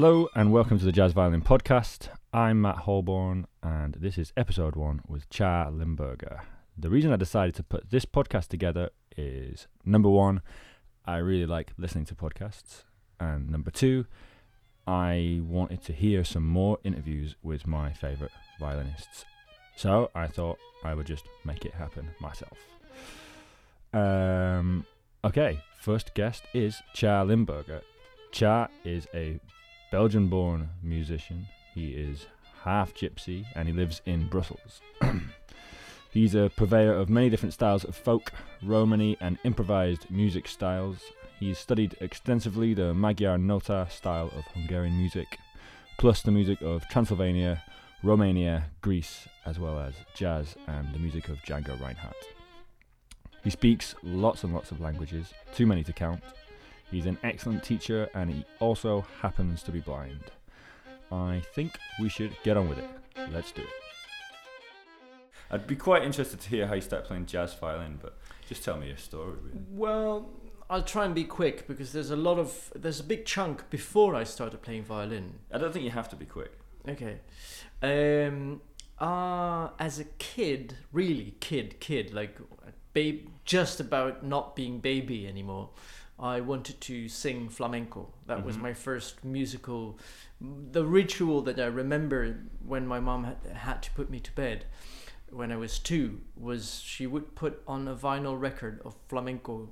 Hello and welcome to the Jazz Violin Podcast. I'm Matt Holborn and this is episode one with Tcha Limberger. The reason I decided to put this podcast together is number one, I really like listening to podcasts, and number two, I wanted to hear some more interviews with my favourite violinists. So I thought I would just make it happen myself. Um, okay, first guest is Tcha Limberger. Tcha is a Belgian born musician. He is half gypsy and he lives in Brussels. He's a purveyor of many different styles of folk, Romani, and improvised music styles. He's studied extensively the Magyar Nota style of Hungarian music, plus the music of Transylvania, Romania, Greece, as well as jazz and the music of Django Reinhardt. He speaks lots and lots of languages, too many to count. He's an excellent teacher and he also happens to be blind. I think we should get on with it. Let's do it. I'd be quite interested to hear how you started playing jazz violin, but just tell me your story. Really. Well, I'll try and be quick because there's a lot of there's a big chunk before I started playing violin. I don't think you have to be quick. Okay. Um uh as a kid, really kid, kid, like babe just about not being baby anymore. I wanted to sing flamenco. That was Mhm. my first musical the ritual that I remember when my mom had, had to put me to bed when I was 2 was she would put on a vinyl record of flamenco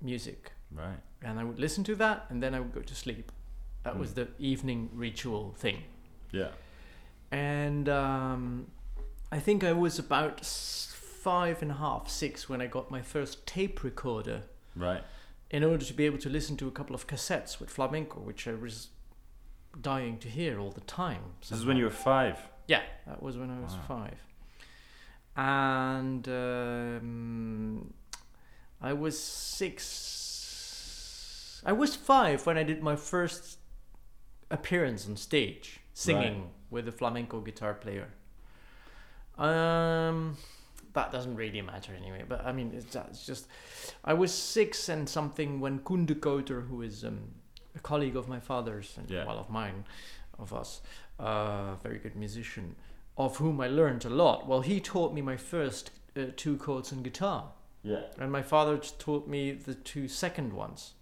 music Right. and I would listen to that and then I would go to sleep. That was Mm. the evening ritual thing. Yeah. And um, I think I was about five and a half, six when I got my first tape recorder Right. In order to be able to listen to a couple of cassettes with flamenco, which I was dying to hear all the time. This is when you were five. Yeah, that was when I was Wow. five. And um, I was six. I was five when I did my first appearance on stage, singing with a flamenco guitar player. Um, that doesn't really matter anyway. But I mean, it's, it's just I was six and something when Koen De Cauter, who is um, a colleague of my father's and Yeah. well of mine, of us, uh, very good musician, of whom I learned a lot. Well, he taught me my first uh, two chords on guitar, Yeah. and my father taught me the two second ones.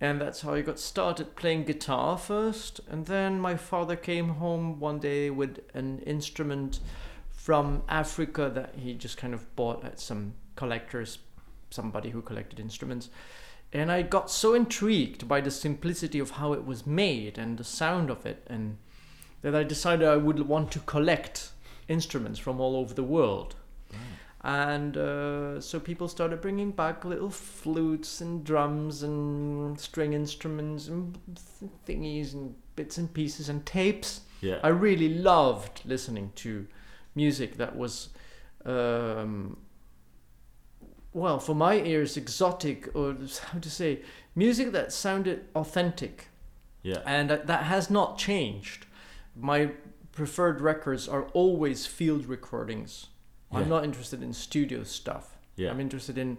And that's how I got started playing guitar first. And then my father came home one day with an instrument from Africa that he just kind of bought at some collectors, somebody who collected instruments. And I got so intrigued by the simplicity of how it was made and the sound of it, and that I decided I would want to collect instruments from all over the world. And uh, so people started bringing back little flutes and drums and string instruments and thingies and bits and pieces and tapes. Yeah. I really loved listening to music that was, um, well, for my ears, exotic or how to say, music that sounded authentic yeah. and that, has not changed. My preferred records are always field recordings. Yeah. I'm not interested in studio stuff. Yeah. I'm interested in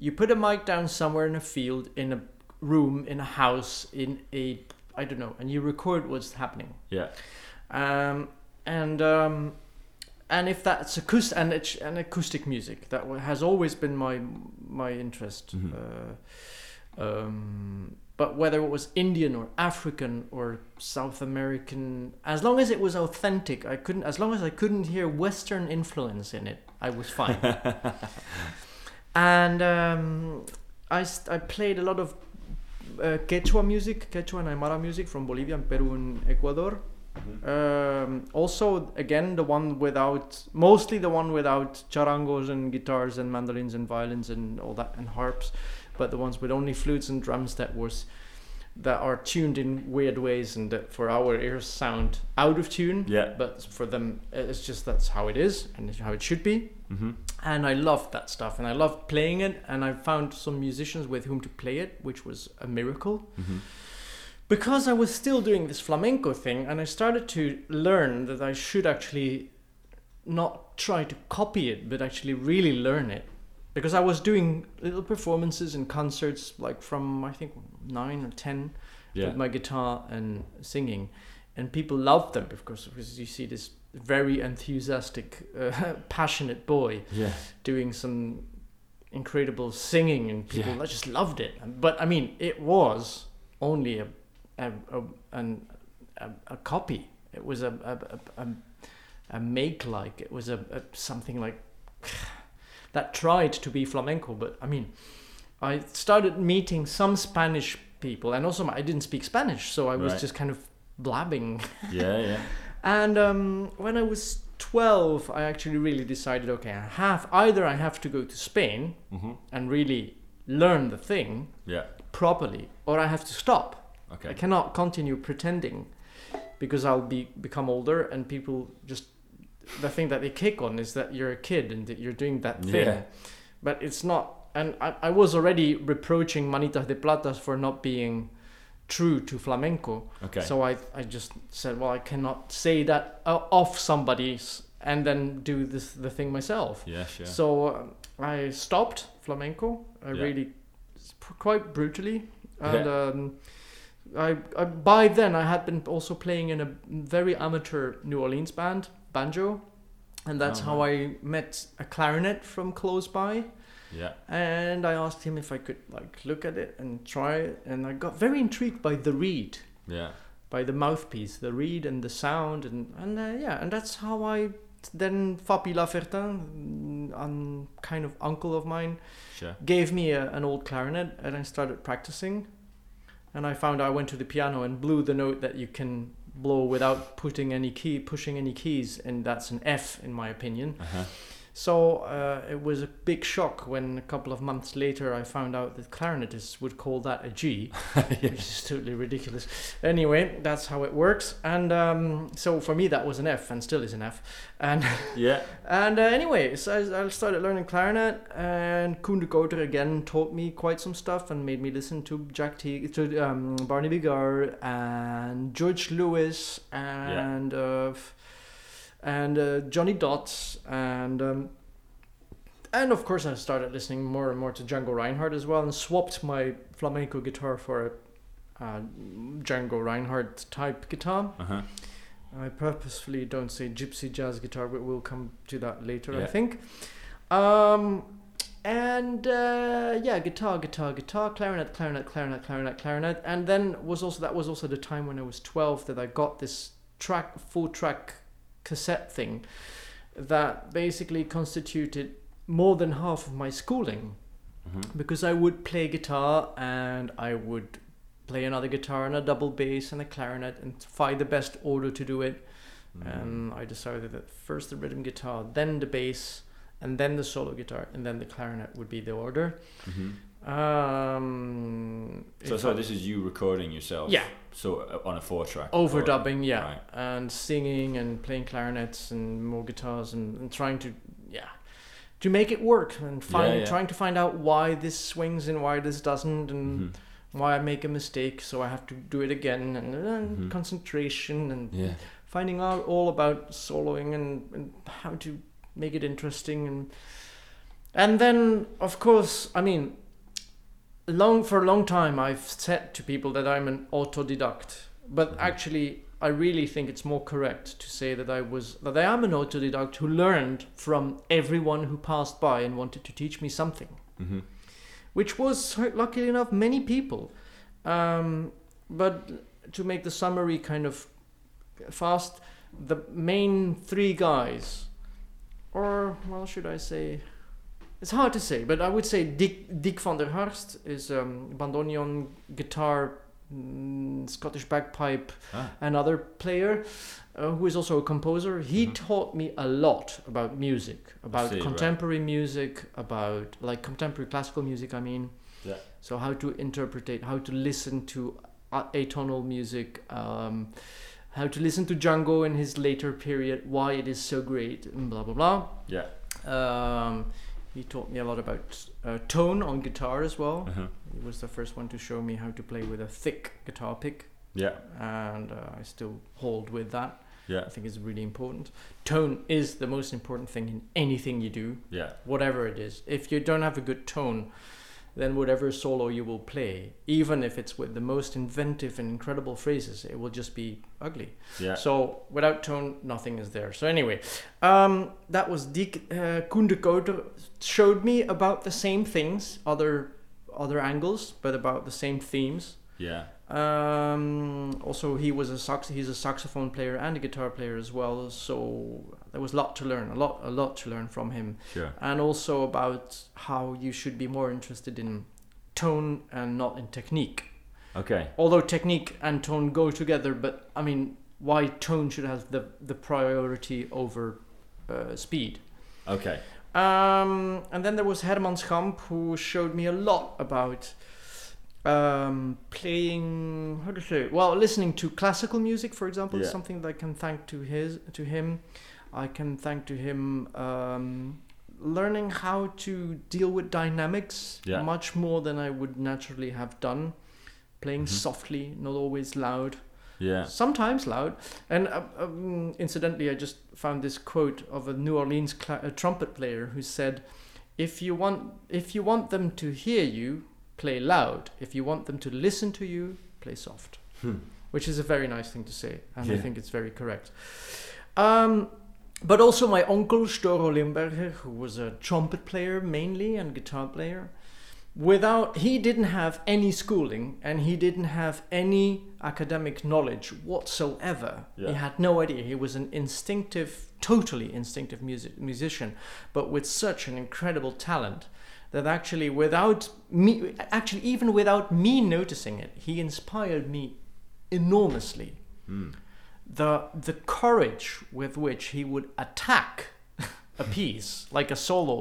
you put a mic down somewhere in a field, in a room, in a house, in a I don't know, and you record what's happening. Yeah. Um, and um, and if that's acoustic and it's and acoustic music, that has always been my my interest. Mhm. Uh, um, but whether it was Indian or African or South American, as long as it was authentic, I couldn't. As long as I couldn't hear Western influence in it, I was fine. and um, I st- I played a lot of uh, Quechua music, Quechua and Aymara music from Bolivia, and Peru, and Ecuador. Um, also, again, the one without, mostly the one without charangos and guitars and mandolins and violins and all that and harps, but the ones with only flutes and drums that was that are tuned in weird ways and that for our ears sound out of tune. Yeah. But for them, it's just that's how it is and it's how it should be. Mm-hmm. And I loved that stuff and I loved playing it. And I found some musicians with whom to play it, which was a miracle Mm-hmm. Because I was still doing this flamenco thing, and I started to learn that I should actually not try to copy it, but actually really learn it. Because I was doing little performances and concerts, like from I think nine or ten, Yeah. with my guitar and singing, and people loved them because because you see this very enthusiastic, uh, passionate boy Yeah. doing some incredible singing, and people Yeah. just loved it. But I mean, it was only a a a, a, a copy. It was a a, a, make like. It was a, a something like that tried to be flamenco. But I mean, I started meeting some Spanish people, and also I didn't speak Spanish, so I was Right. just kind of blabbing Yeah. Yeah. and um, when I was 12, I actually really decided okay, I have either I have to go to Spain Mm-hmm. and really learn the thing Yeah. properly, or I have to stop. I cannot continue pretending because I'll be become older and people just the thing that they kick on is that you're a kid and that you're doing that thing. Yeah. But it's not and I, I was already reproaching Manitas de Platas for not being true to flamenco. Okay. So I, I just said, well, I cannot say that uh, off somebody's and then do this the thing myself. yeah. Sure. So um, I stopped flamenco. I Yeah. really quite brutally, and um, I, I by then I had been also playing in a very amateur New Orleans band, banjo, and that's Oh, how I met a clarinet from close by yeah. and I asked him if I could like look at it and try it, and I got very intrigued by the reed, Yeah. by the mouthpiece, the reed and the sound, and and uh, yeah, and that's how I then Fapy Lafertin, um, kind of uncle of mine, Sure. gave me a, an old clarinet, and I started practicing, and I found I went to the piano and blew the note that you can blow without putting any key, pushing any keys, and that's an F in my opinion. Uh huh. So uh, it was a big shock when a couple of months later I found out that clarinetists would call that a G, which is totally ridiculous. Anyway, that's how it works. And um, so for me that was an F and still is an F. And Yeah. and uh, anyway, so I, I started learning clarinet, and Koen De Cauter again taught me quite some stuff and made me listen to Jack T, to um, Barney Bigard and George Lewis and uh, f- and uh, Johnny Dodds and um, and of course I started listening more and more to Django Reinhardt as well and swapped my flamenco guitar for a uh, Django Reinhardt type guitar. Uh huh. I purposefully don't say gypsy jazz guitar, but we'll come to that later, I think. Um, and uh, yeah, guitar, guitar, guitar, clarinet, clarinet, clarinet, clarinet, clarinet, and then was also that was also the time when I was twelve that I got this track, full track cassette thing, that basically constituted more than half of my schooling Mm-hmm. because I would play guitar and I would play another guitar and a double bass and a clarinet and find the best order to do it. Mm-hmm. And I decided that first the rhythm guitar, then the bass, and then the solo guitar, and then the clarinet would be the order. Mm-hmm. Um, So, if so this is you recording yourself. yeah, So uh, on a four track. overdubbing, yeah, Right. and singing and playing clarinets and more guitars and, and trying to, yeah, to make it work and find yeah. trying to find out why this swings and why this doesn't and. Mhm. why I make a mistake, so I have to do it again, and, and Mhm. concentration, and Yeah. finding out all about soloing and, and how to make it interesting, and and then of course, I mean, long for a long time I've said to people that I'm an autodidact, but Mhm. actually I really think it's more correct to say that I was that I am an autodidact who learned from everyone who passed by and wanted to teach me something Mm-hmm. which was luckily enough many people. Um, but to make the summary kind of fast, the main three guys, or well, should I say? It's hard to say, but I would say Dick Dick van der Harst is um, bandoneon, guitar, mm, Scottish bagpipe, Ah. and other player uh, who is also a composer. He Mhm. taught me a lot about music, about see, right. contemporary music, about like contemporary classical music. I mean, Yeah. so how to interpret, how to listen to atonal music, um, how to listen to Django in his later period, why it is so great, and blah blah blah. Yeah. Um, he taught me a lot about uh, tone on guitar as well. Uh-huh. He was the first one to show me how to play with a thick guitar pick Yeah. and uh, I still hold with that. Yeah. I think it's really important. Tone is the most important thing in anything you do, Yeah. whatever it is. If you don't have a good tone, then whatever solo you will play, even if it's with the most inventive and incredible phrases, it will just be ugly. Yeah. So without tone, nothing is there. So anyway, um, that was Dick uh, Koen de showed me about the same things, other other angles, but about the same themes. yeah. Um, also, he was a sax. He's a saxophone player and a guitar player as well. So there was a lot to learn, a lot, a lot to learn from him, Sure. and also about how you should be more interested in tone and not in technique. Okay. Although technique and tone go together, but I mean, why tone should have the the priority over uh, speed? Okay. Um, and then there was Herman Schamp who showed me a lot about um, playing. How to say? Well, listening to classical music, for example, is Yeah. something that I can thank to his to him. I can thank to him um, learning how to deal with dynamics Yeah. much more than I would naturally have done. Playing Mhm. softly, not always loud Yeah. sometimes loud. And uh, um, incidentally, I just found this quote of a New Orleans cla- a trumpet player who said, "If you want, if you want them to hear you, play loud. If you want them to listen to you, play soft." Hmm. Which is a very nice thing to say, and I think it's very correct. Um, but also my uncle Storo Limberger, who was a trumpet player mainly and guitar player, without he didn't have any schooling and he didn't have any academic knowledge whatsoever. Yeah. He had no idea. He was an instinctive, totally instinctive music, musician, but with such an incredible talent that actually without me actually even without me noticing it, he inspired me enormously Hmm. the the courage with which he would attack a piece like a solo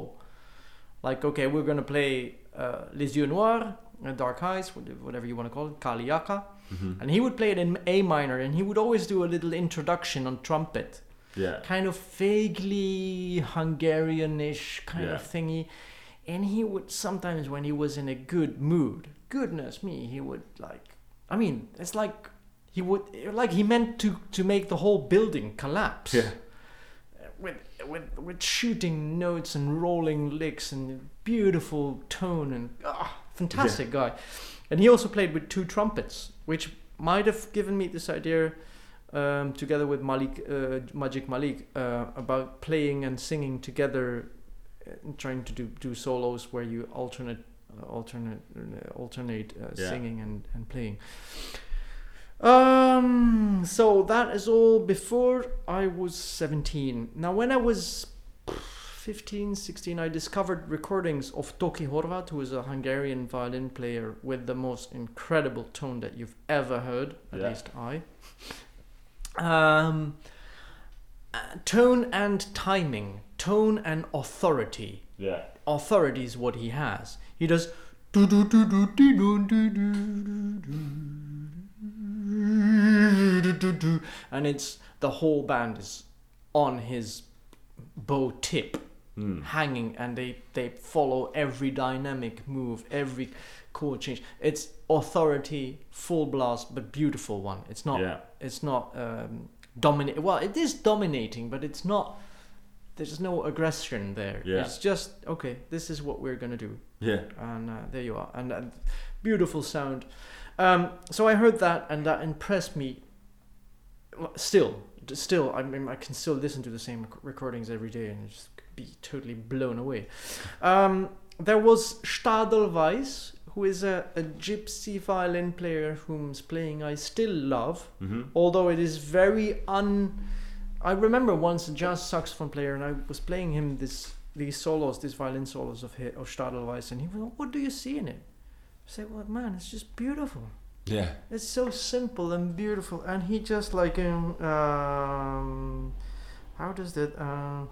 like okay we're going to play uh, les yeux noirs uh, dark eyes whatever you want to call it kaliaka Mhm. and he would play it in a minor and he would always do a little introduction on trumpet Yeah. kind of vaguely hungarianish kind Yeah. of thingy and he would sometimes when he was in a good mood goodness me he would like i mean it's like he would like he meant to to make the whole building collapse. Yeah. with with with shooting notes and rolling licks and beautiful tone and ah, fantastic guy. And he also played with two trumpets which might have given me this idea um, together with Malik uh, Magic Malik uh, about playing and singing together trying to do, do solos where you alternate uh, alternate uh, alternate uh, Yeah. singing and, and playing um so that is all before I was 17 now when I was 15 16 I discovered recordings of Toki Horváth who is a Hungarian violin player with the most incredible tone that you've ever heard at Yeah. least I um uh, tone and timing, tone and authority. Yeah. Authority is what he has. He does. And it's the whole band is on his bow tip, mm. hanging, and they, they follow every dynamic move, every chord change. It's authority, full blast, but beautiful one. It's not. Yeah. It's not. Um, dominate. Well, it is dominating, but it's not. There's no aggression there. Yeah. It's just okay. This is what we're gonna do, Yeah. and uh, there you are, and, and beautiful sound. Um, so I heard that, and that impressed me. Still, still, I mean, I can still listen to the same recordings every day and just be totally blown away. Um, there was Stadel Weiss, who is a, a gypsy violin player whom's playing I still love Mm-hmm. although it is very un i remember once a jazz saxophone player and i was playing him this these solos these violin solos of hi- of Stadelweiss and he was like, what do you see in it i said well man it's just beautiful Yeah. it's so simple and beautiful and he just like um, um how does that uh,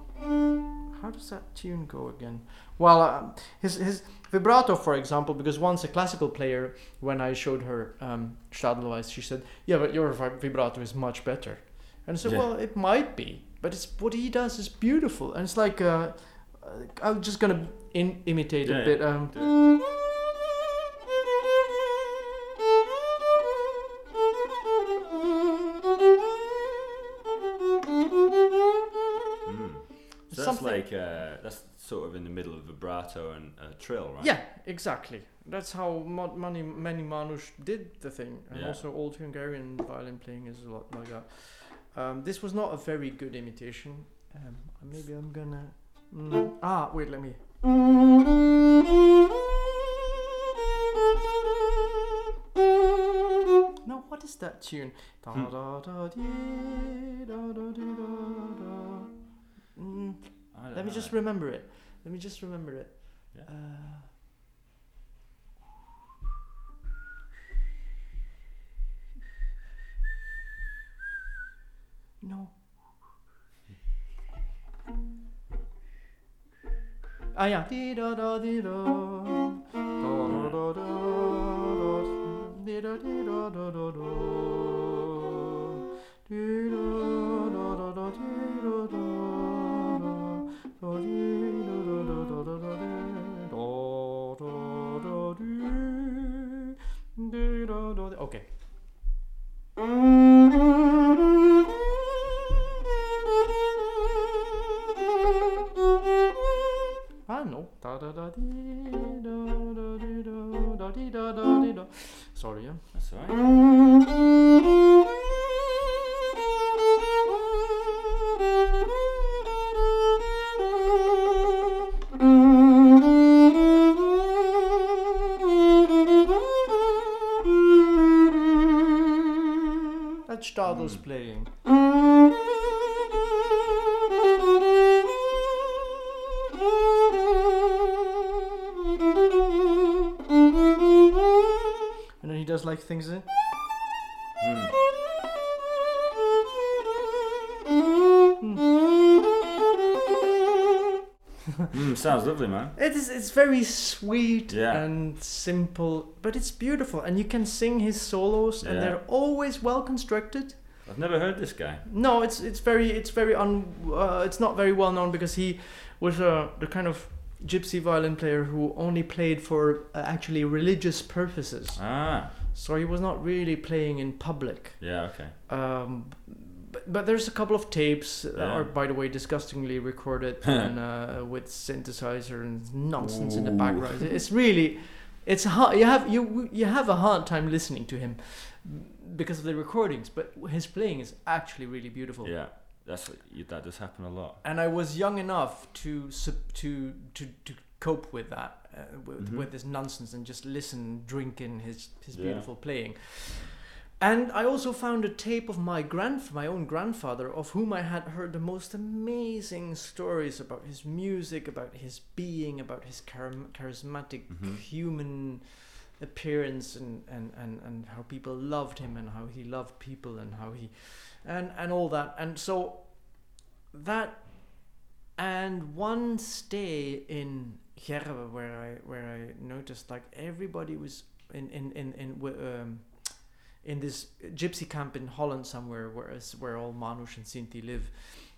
how does that tune go again well uh, his his vibrato for example because once a classical player when i showed her um Stadelweiss she said yeah but your vibrato is much better. And i said Yeah. well it might be but it's what he does is beautiful. And it's like uh, uh, i'm just gonna in, imitate Yeah, a bit um Mm. So that's like uh, that's sort of in the middle of vibrato and a trill, right? Yeah, exactly. That's how mo- many many Manus did the thing, and Yeah. also old Hungarian violin playing is a lot like that. Um, this was not a very good imitation. Um, maybe I'm gonna. Mm, ah, wait, let me. No, what is that tune? Hmm. da da dee, da da dee, da da. Mm, let me know. just remember it. Let me just remember it. Yeah. Uh, no. Ah yeah. Dee da da da dee da da dee da. Sorry, yeah. That's all right. That's Stadel's Hmm. playing. Like things in. Mm. Mm, sounds lovely, man. It is. It's very sweet Yeah. and simple, but it's beautiful, and you can sing his solos, and they're always well constructed. I've never heard this guy. No, it's it's very it's very un uh, it's not very well known because he was uh, the kind of gypsy violin player who only played for uh, actually religious purposes. Ah, So he was not really playing in public. yeah, okay. Um, but, but there's a couple of tapes that Yeah. are, by the way, disgustingly recorded and uh, with synthesizer and nonsense in the background. It's really, it's hard. You have you you have a hard time listening to him because of the recordings, but his playing is actually really beautiful. Yeah, that's that does happen a lot. And I was young enough to to to to cope with that, uh, with, Mhm. with this nonsense, and just listen, drink in his his Yeah. beautiful playing. And I also found a tape of my grand my own grandfather, of whom I had heard the most amazing stories about his music, about his being, about his char- charismatic Mhm. human appearance, and, and, and, and how people loved him, and how he loved people, and how he, and and all that. And so that and one stay in Gerwe where I where I noticed like everybody was in in in in um, in this gypsy camp in Holland somewhere where where all Manush and Sinti live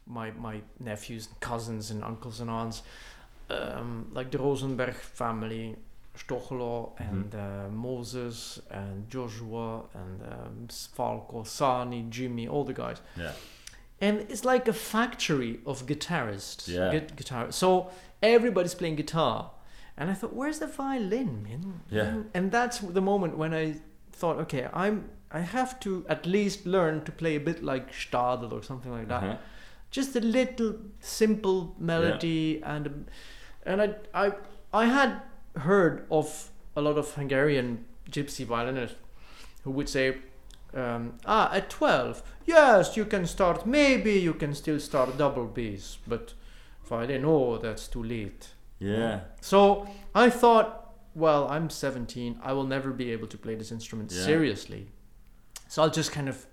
my my nephews and cousins and uncles and aunts um, like the Rosenberg family Stochelo and uh, Moses and Joshua and um, Falco Sani Jimmy all the guys. Yeah, and it's like a factory of guitarists. Yeah. Gu- guitar. So everybody's playing guitar, and I thought, "Where's the violin, man?" Yeah. And that's the moment when I thought, "Okay, I'm. I have to at least learn to play a bit like Stadl or something like that. Uh-huh. Just a little simple melody and and I I I had heard of a lot of Hungarian gypsy violinists who would say, um, ah, at 12, yes, you can start, maybe you can still start double Bs, but violin, oh, that's too late. yeah, So I thought, well, I'm 17, I will never be able to play this instrument Yeah. seriously. So I'll just kind of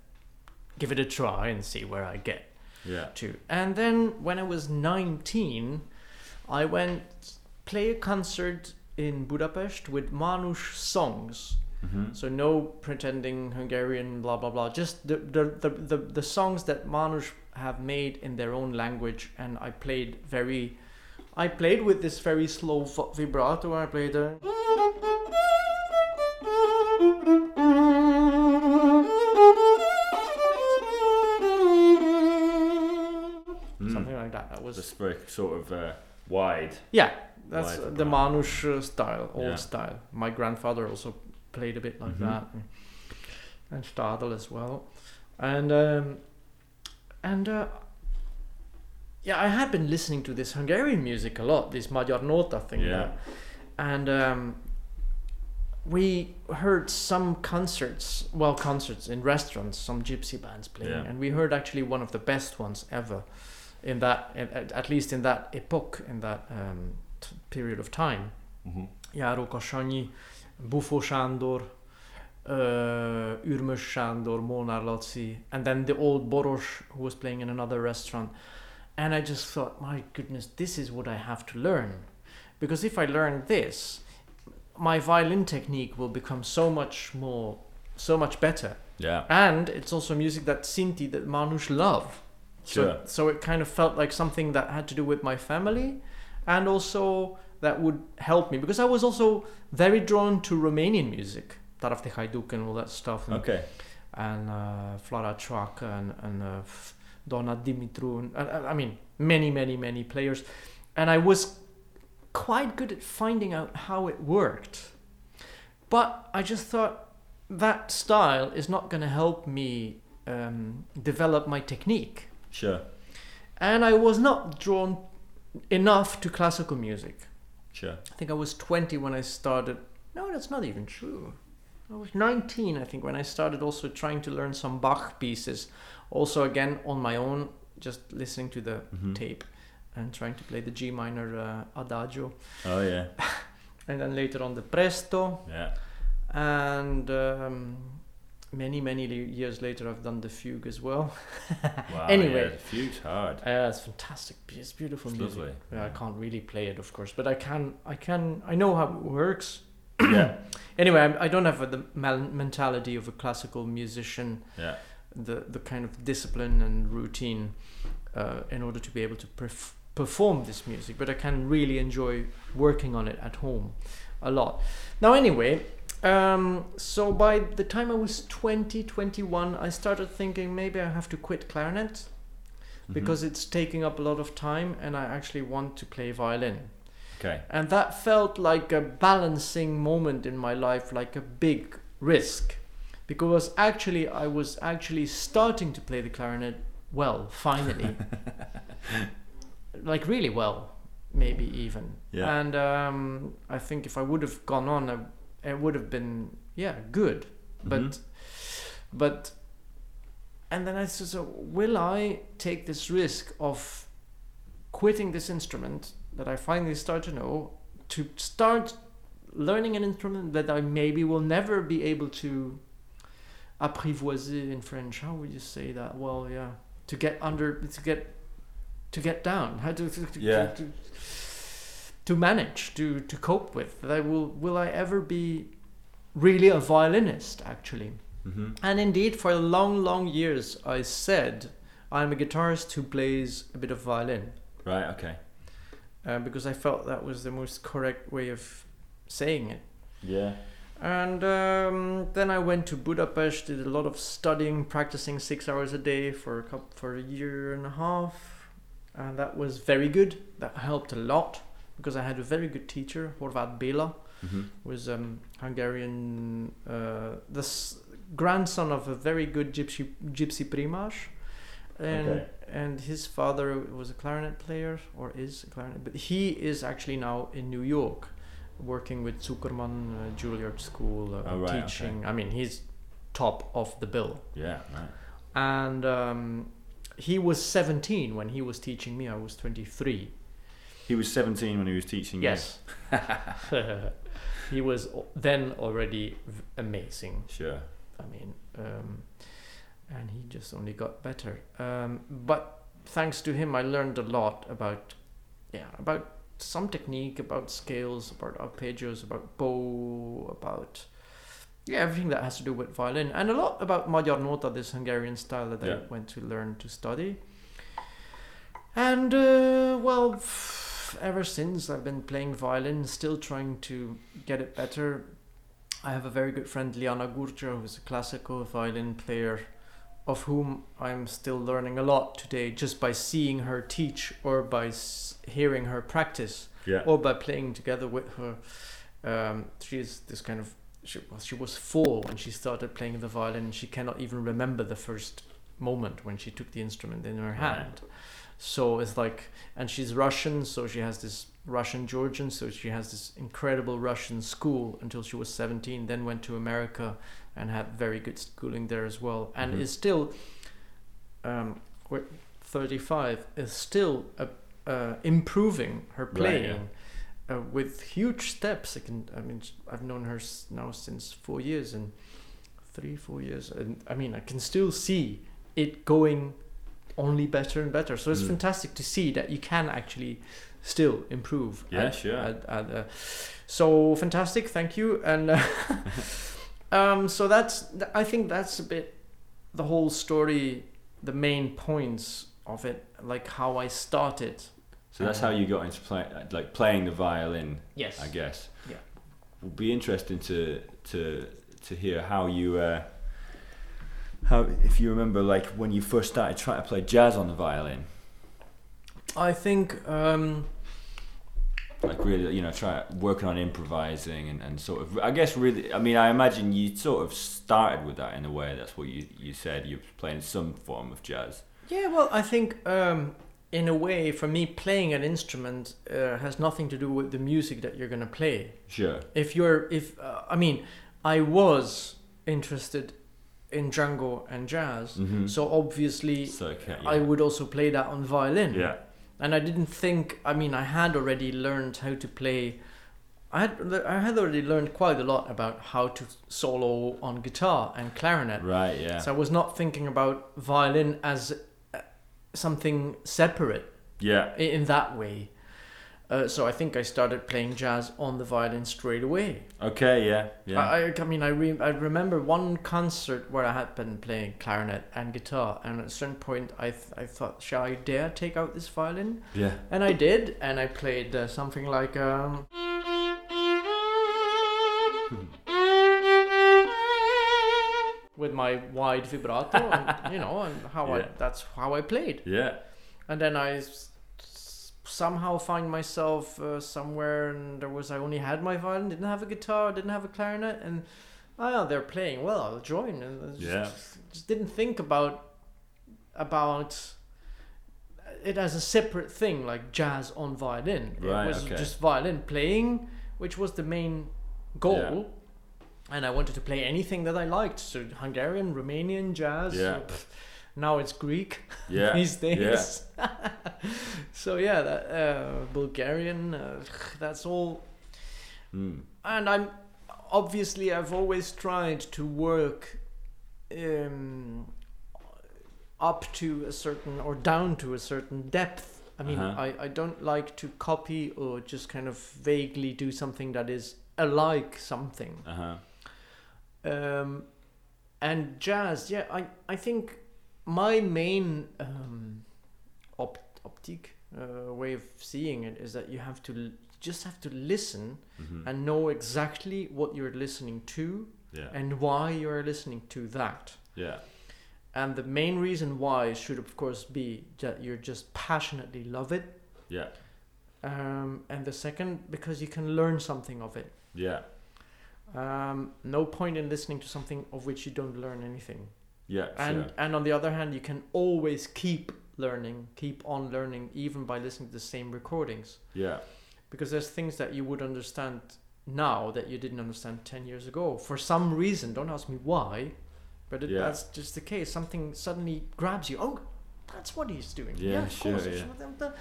give it a try and see where I get yeah. to. And then when I was 19, I went play a concert in Budapest with Manush songs. Mm-hmm. So no pretending Hungarian, blah blah blah. Just the the, the, the, the songs that Manush have made in their own language, and I played very. I played with this very slow vibrato. I played a. Mm. Something like that. That was Just very sort of uh, wide. yeah. That's Wide the Manush uh, style, old Yeah. style. My grandfather also played a bit like Mhm. that, and, and Stadel as well, and um, and uh, yeah, I had been listening to this Hungarian music a lot, this Magyar Nota thing, Yeah. and um, we heard some concerts, well, concerts in restaurants, some gypsy bands playing, Yeah. and we heard actually one of the best ones ever, in that, at least in that epoch, in that um, t- period of time. Mm-hmm. Járó Kasanyi, Bufo Sándor, uh, Ürmös Sándor, Molnár Laci, and then the old Boros who was playing in another restaurant. And I just thought, my goodness, this is what I have to learn. Because if I learn this, my violin technique will become so much more, so much better. Yeah. And it's also music that Sinti, that Manouche love. So, Sure. so it kind of felt like something that had to do with my family and also that would help me because I was also very drawn to Romanian music, Taraf de Hajduk and all that stuff. And, Okay. and uh, Flora Chak and, and uh, Donna Dimitru. And, and- I mean, many, many, many players. And I was quite good at finding out how it worked. But I just thought that style is not going to help me um, develop my technique. Sure. And I was not drawn enough to classical music. Sure. I think I was 20 when I started. No, that's not even true. I was 19, I think, when I started also trying to learn some Bach pieces. Also, again, on my own, just listening to the Mhm. tape and trying to play the G minor uh, Adagio. Oh yeah. And then later on the Presto. Yeah. And um, many, many years later, I've done the Fugue as well. Wow. Anyway. yeah, the fugue's hard. Yeah, it's fantastic. It's beautiful It's music. lovely. Yeah, I can't really play it, of course, but I can. I can. I know how it works. yeah. Anyway, I'm, I don't have the mentality of a classical musician. Yeah. The the kind of discipline and routine uh, in order to be able to perf- perform this music, but I can really enjoy working on it at home a lot. Now, anyway. Um, so by the time I was 20, 21, I started thinking maybe I have to quit clarinet Mhm. because it's taking up a lot of time and I actually want to play violin. Okay. And that felt like a balancing moment in my life, like a big risk. Because actually, I was actually starting to play the clarinet well, finally. like, really well, maybe even. Yeah. And um, I think if I would have gone on, I, it would have been, yeah, good. But, Mhm. but, and then I said, so will I take this risk of quitting this instrument that I finally start to know to start learning an instrument that I maybe will never be able to apprivoiser in French. How would you say that? Well, yeah, to get under, to get, to get down. How to, to, to Yeah. to, to manage, to to cope with. That will will I ever be really a violinist? Actually. Mhm. And indeed, for long, long years, I said I'm a guitarist who plays a bit of violin Right. Okay. uh, because I felt that was the most correct way of saying it. Yeah. And um, then I went to Budapest, did a lot of studying, practicing six hours a day for a couple, for a year and a half, and that was very good. That helped a lot because I had a very good teacher, Horváth Béla, Mm-hmm. was um, Hungarian, uh, the s- grandson of a very good gypsy gypsy primas, and Okay. and his father was a clarinet player or is a clarinet, but he is actually now in New York, working with Zukerman uh, Juilliard School, uh, Oh, right, okay. teaching. I mean, he's top of the bill, Yeah. Right. and um, he was 17 when he was teaching me. I was 23. He was 17 when he was teaching Yes. he was then already amazing. Sure. I mean, um, and he just only got better. Um, but thanks to him, I learned a lot about, yeah, about some technique, about scales, about arpeggios, about bow, about yeah, everything that has to do with violin, and a lot about Magyar Nota, this Hungarian style that Yeah. I went to learn to study. And uh, well, f- ever since I've been playing violin, still trying to get it better. I have a very good friend, Liana Gourdjia, who's a classical violin player, of whom I'm still learning a lot today just by seeing her teach or by s- hearing her practice Yeah. or by playing together with her. Um, is this kind of she, well, she was four when she started playing the violin. and She cannot even remember the first moment when she took the instrument in her hand. So it's like, and she's Russian, so she has this Russian Georgian, so she has this incredible Russian school until she was 17, then went to America and had very good schooling there as well, and Mhm. is still, um, 35, is still uh, uh, improving her Right, yeah. playing. Uh, with huge steps, I can. I mean, I've known her now since four years and three, four years, and I mean, I can still see it going only better and better. So it's Mm. fantastic to see that you can actually still improve. Yeah, at- sure. at- at, uh, so fantastic, thank you. And uh, um, so that's I think that's a bit the whole story, the main points of it, like how I started. So that's how you got into play, like playing the violin, Yes. I guess. Yeah. Would be interesting to to to hear how you uh, how if you remember like when you first started trying to play jazz on the violin, I think um, like really you know try working on improvising and, and sort of I guess really I mean I imagine you sort of started with that in a way. That's what you you said you're playing some form of jazz. Yeah, well, I think um, in a way, for me, playing an instrument uh, has nothing to do with the music that you're gonna play. Sure. If you're, if uh, I mean, I was interested in Django and jazz, Mhm. so obviously So okay, I would also play that on violin. Yeah. And I didn't think. I mean, I had already learned how to play. I had I had already learned quite a lot about how to solo on guitar and clarinet. Right. Yeah. So I was not thinking about violin as uh, something separate yeah. in that way. Uh, so I think I started playing jazz on the violin straight away. Okay. Yeah. Yeah. I, I, mean, I, re- I remember one concert where I had been playing clarinet and guitar, and at a certain point I, th- I thought, shall I dare take out this violin? yeah. And I did, and I played uh, something like. Um, with my wide vibrato, and, you know, and how I that's how I played. Yeah. And then I somehow find myself uh, somewhere, and there was I only had my violin, didn't have a guitar, didn't have a clarinet, and oh, they're playing well. I'll join, and just, Yeah. just didn't think about about it as a separate thing, like jazz on violin. Right, it was okay. just violin playing, which was the main goal. And I wanted to play anything that I liked. So Hungarian, Romanian jazz. Yeah. so, now it's Greek Yeah. these days. so yeah, that uh, Bulgarian. Uh, that's all. Mm. And I'm obviously I've always tried to work um, up to a certain or down to a certain depth. I mean, Uh-huh. I, I don't like to copy or just kind of vaguely do something that is alike something. Uh huh. Um, and jazz, yeah, I, I think my main um, op- optic uh, way of seeing it is that you have to l- just have to listen hmm and know exactly what you're listening to Yeah. and why you're listening to that. Yeah. And the main reason why should, of course, be that you're just passionately love it. Yeah. Um, and the second, because you can learn something of it. Yeah. Um, no point in listening to something of which you don't learn anything. Yeah. And sure. and on the other hand, you can always keep learning, keep on learning, even by listening to the same recordings. Yeah. Because there's things that you would understand now that you didn't understand ten years ago for some reason. Don't ask me why, but it, Yeah. that's just the case. Something suddenly grabs you. Oh, that's what he's doing. Yeah, of sure, course. Yeah. should have done-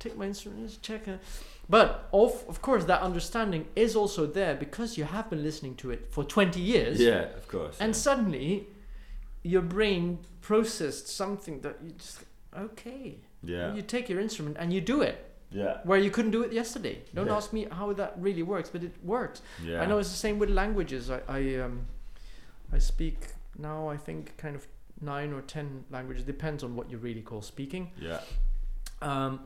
Take my instrument, just check it. But of of course, that understanding is also there because you have been listening to it for twenty years. Yeah. Of course. And yeah. suddenly, your brain processed something that you just okay. yeah. You take your instrument and you do it Yeah. where you couldn't do it yesterday. Don't Yeah. ask me how that really works, but it works. Yeah. I know it's the same with languages. I I um I speak now. I think kind of nine or ten languages. Depends on what you really call speaking. Yeah. Um,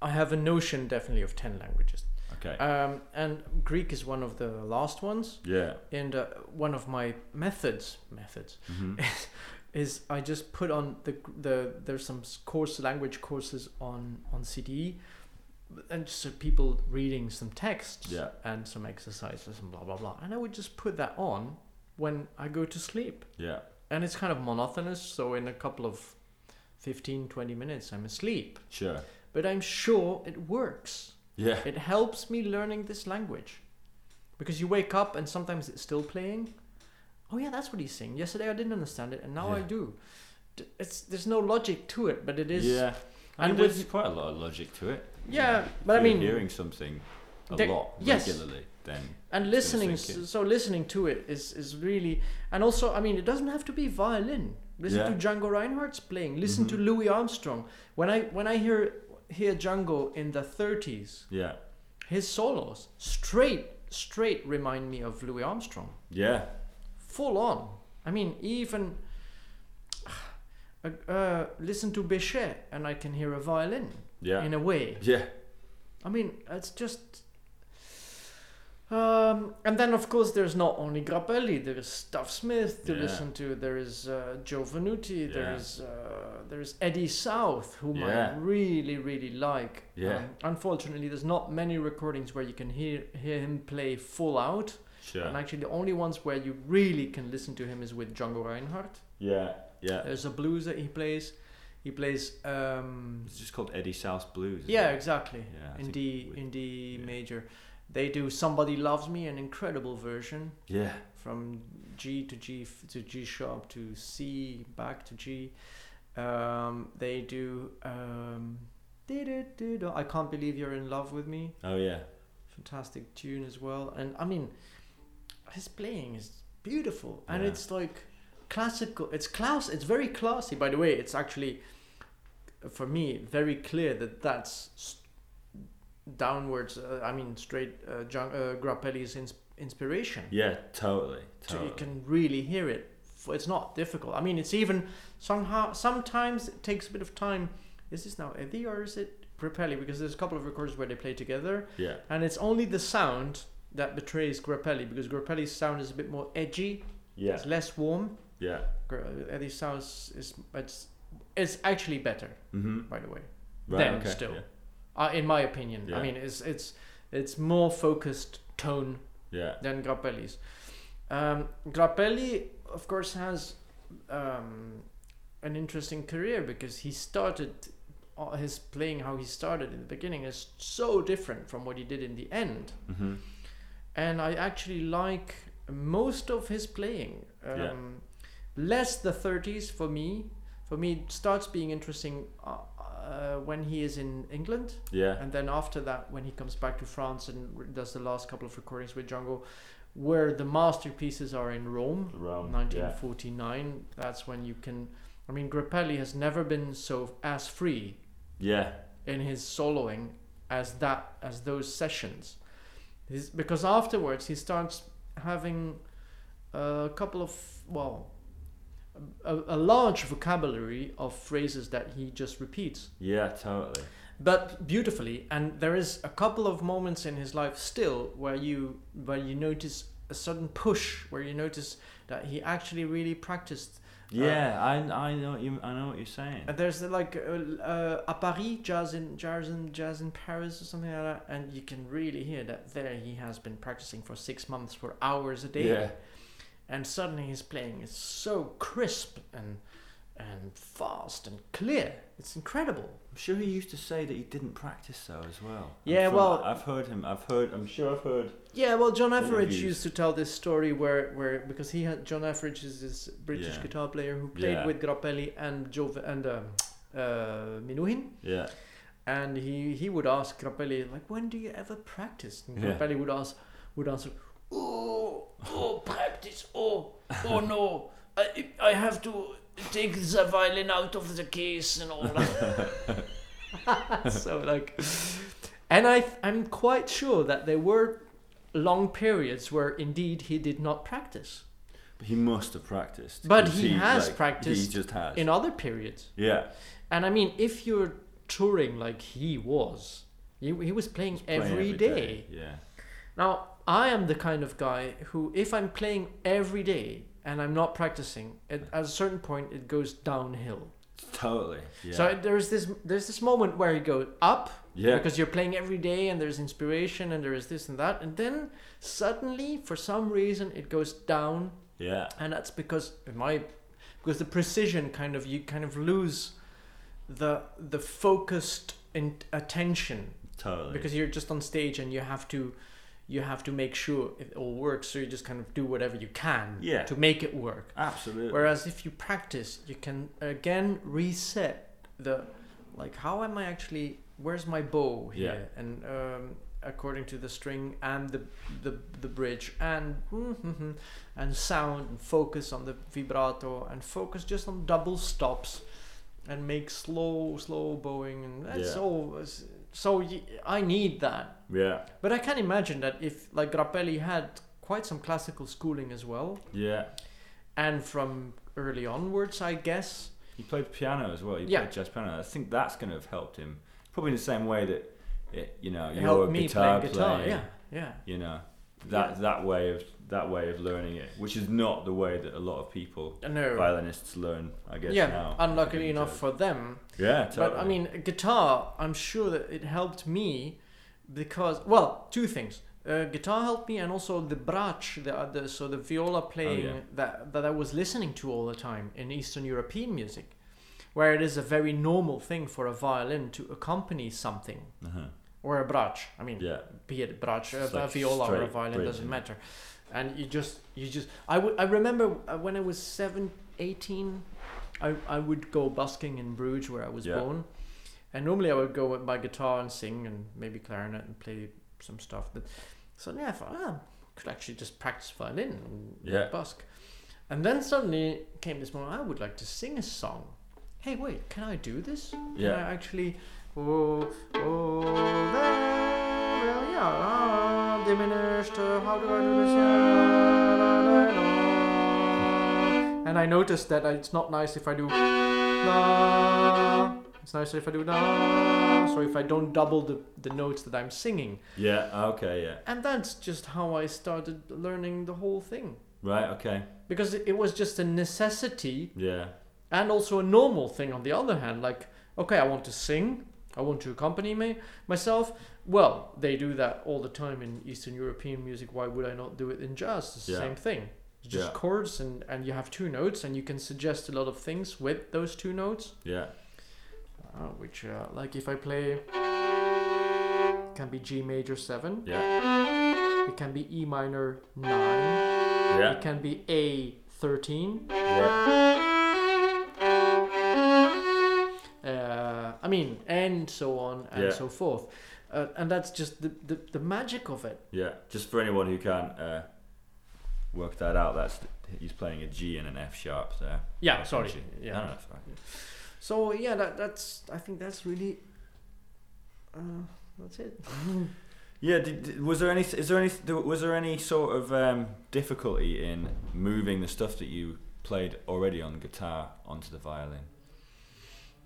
I have a notion definitely of ten languages. Okay. Um, and Greek is one of the last ones. yeah. And uh, one of my methods methods hmm is I just put on the the there's some course language courses on on CD, and just so people reading some texts Yeah. and some exercises and blah blah blah, and I would just put that on when I go to sleep, Yeah. and it's kind of monotonous. So in a couple of 15, 20 minutes, I'm asleep. Sure. But I'm sure it works. Yeah. It helps me learning this language. Because you wake up and sometimes it's still playing. Oh yeah, that's what he's saying. Yesterday I didn't understand it and now I do. It's there's no logic to it, but it is yeah. I and mean, with- there's quite a lot of logic to it. Yeah, If but I mean hearing something a There- lot yes. regularly, then and listening so listening to it is is really and also I mean it doesn't have to be violin. Listen Yeah. to Django Reinhardt's playing. Listen to Mhm. Louis Armstrong. When I when I hear hear Django in the 30s, yeah, his solos straight straight remind me of Louis Armstrong. yeah, full on. I mean, even uh, uh, listen to Bechet and I can hear a violin yeah, in a way. yeah, I mean, it's just. Um, and then, of course, there's not only Grappelli. There is Stuff Smith to Yeah. listen to. There is uh, Joe Venuti. There Yeah. is uh, there is Eddie South, whom Yeah. I really really like. Yeah. Um, unfortunately, there's not many recordings where you can hear hear him play full out. sure, And actually, the only ones where you really can listen to him is with Django Reinhardt. yeah, yeah. There's a blues that he plays. He plays. Um, It's just called Eddie South Blues. yeah, it? exactly. Yeah, I in D in D major, they do "Somebody Loves Me," an incredible version Yeah, from G to G to G sharp to C back to G. Um, they do. Um, I can't believe you're in love with me. oh yeah, fantastic tune as well. And I mean, his playing is beautiful, and Yeah. it's like classical. It's class. It's very classy. By the way, it's actually for me very clear that that's downwards. Uh, I mean, straight uh, Gian- uh, Grappelli's ins- inspiration. yeah, totally, So you can really hear it. It's not difficult. I mean, it's even somehow sometimes it takes a bit of time. Is this now Eddie or is it Grappelli? Because there's a couple of records where they play together yeah, and it's only the sound that betrays Grappelli because Grappelli's sound is a bit more edgy. yeah, It's less warm. yeah. Eddie's sound is, is it's it's actually better, Mm-hmm. by the way. Right. Then okay. still. Yeah. Uh, in my opinion, Yeah. I mean, it's it's it's more focused tone yeah. than Grappelli's. Um, Grappelli, of course, has um, an interesting career because he started uh, his playing how he started in the beginning is so different from what he did in the end. Mm-hmm. and I actually like most of his playing. Um, Yeah. Less the 30s for me. For me, it starts being interesting uh, when he is in England, Yeah. and then after that, when he comes back to France and does the last couple of recordings with Django, where the masterpieces are in Rome, Rome. 1949. That's when you can. I mean, Grappelli has never been so as free Yeah. in his soloing as that as those sessions He's, because afterwards he starts having a couple of well a, a large vocabulary of phrases that he just repeats Yeah. Totally. but beautifully and there is a couple of moments in his life still where you where you notice a sudden push where you notice that he actually really practiced Yeah. I I know you I know what you're saying. And there's uh, like uh, uh, à Paris, jazz in jazz in jazz in Paris or something like that, and you can really hear that there he has been practicing for six months for hours a day, Yeah. And suddenly his playing is so crisp and and fast and clear. It's incredible. I'm sure he used to say that he didn't practice though as well. Yeah, well- I've heard him. I've heard. I'm sure I've heard. Yeah, well, John Etheridge used to tell this story where, where because he had John Etheridge is this British Yeah. guitar player who played Yeah. with Grappelli and Joe and um, uh, Menuhin. Yeah. and he he would ask Grappelli like when do you ever practice and Yeah. Grappelli would ask would answer oh oh practice oh oh no I, I have to take the violin out of the case and all that so like and I I'm quite sure that there were long periods where indeed he did not practice But he must have practiced. But he has like, practiced He just has. in other periods yeah. And I mean, if you're touring like he was, he, he was playing Playing every day. Yeah. Now, I am the kind of guy who, if I'm playing every day, and I'm not practicing, it, at a certain point it goes downhill. Totally. Yeah. So there's this there's this moment where you go up yeah. because you're playing every day and there's inspiration and there is this and that, and then suddenly for some reason it goes down, yeah. and that's because in my because the precision kind of you kind of lose the the focused in attention Totally. because you're just on stage and you have to you have to make sure it all works so you just kind of do whatever you can Yeah. to make it work Absolutely. whereas if you practice you can again reset the like how am i actually where's my bow here Yeah. and um, according to the string and the the, the bridge and and sound and focus on the vibrato and focus just on double stops and make slow slow bowing and that's Yeah. all so y- i need that yeah. but I can imagine that if like Grappelli had quite some classical schooling as well, Yeah. and from early onwards, I guess. He played piano as well. He Yeah. played jazz piano. I think that's going to have helped him. Probably in the same way that, it, you know, It you're a guitar guitar. player. Yeah, yeah. You know, that Yeah. that way of that way of learning it, which is not the way that a lot of people know. violinists learn. I guess yeah, now. unluckily enough for them. Yeah, totally. But I mean, guitar, I'm sure that it helped me because, well, two things. Uh, guitar helped me, and also the braccio, the, uh, the so the viola playing Oh, yeah. that that I was listening to all the time in Eastern European music, where it is a very normal thing for a violin to accompany something uh-huh. or a braccio. I mean, yeah, be it braccio, It's a like viola or a violin doesn't matter and you just you just I I remember uh, when I was 7 18 I, I would go busking in Bruges where I was Yeah. born and normally I would go with my guitar and sing and maybe clarinet and play some stuff but suddenly I thought ah, I could actually just practice violin and Yeah. busk and then suddenly came this moment I would like to sing a song hey wait can I do this can Yeah. I actually oh oh there well yeah ah, diminished how do I do this? And I noticed that it's not nice if I do it's nicer if I do so if I don't double the, the notes that I'm singing. Yeah, okay, yeah, and that's just how I started learning the whole thing. Right, okay, because it, it was just a necessity yeah, and also a normal thing on the other hand like okay i want to sing i want to accompany me myself well they do that all the time in eastern european music why would i not do it? in jazz it's the Yeah. same thing. It's just Yeah. chords and and you have two notes and you can suggest a lot of things with those two notes. Yeah, uh, which uh, like if i play can be g major 7 yeah, it can be e minor 9 yeah, it can be a 13 yeah, uh, I mean, and so on and Yeah. so forth. Uh, and that's just the, the, the magic of it. yeah. Just for anyone who can't uh, work that out, that's he's playing a G and an F sharp there. Yeah, sorry. Yeah. No, no, that's fine. So yeah, that that's I think that's really. Uh, that's it. Yeah, did, did- was there any? Is there any? Was there any sort of um, difficulty in moving the stuff that you played already on guitar onto the violin?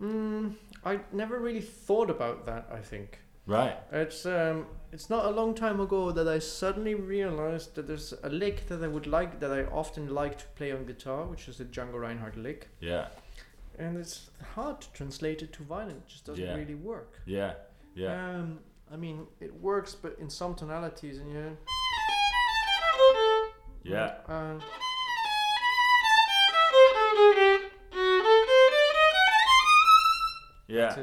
Mm, I never really thought about that. I think Right. it's um it's not a long time ago that I suddenly realized that there's a lick that I would like that I often like to play on guitar, which is the Django Reinhardt lick, Yeah. and it's hard to translate it to violin. It just doesn't Yeah. really work. Yeah. Yeah. Um, I mean, it works, but in some tonalities, and you. Yeah. Uh, Yeah.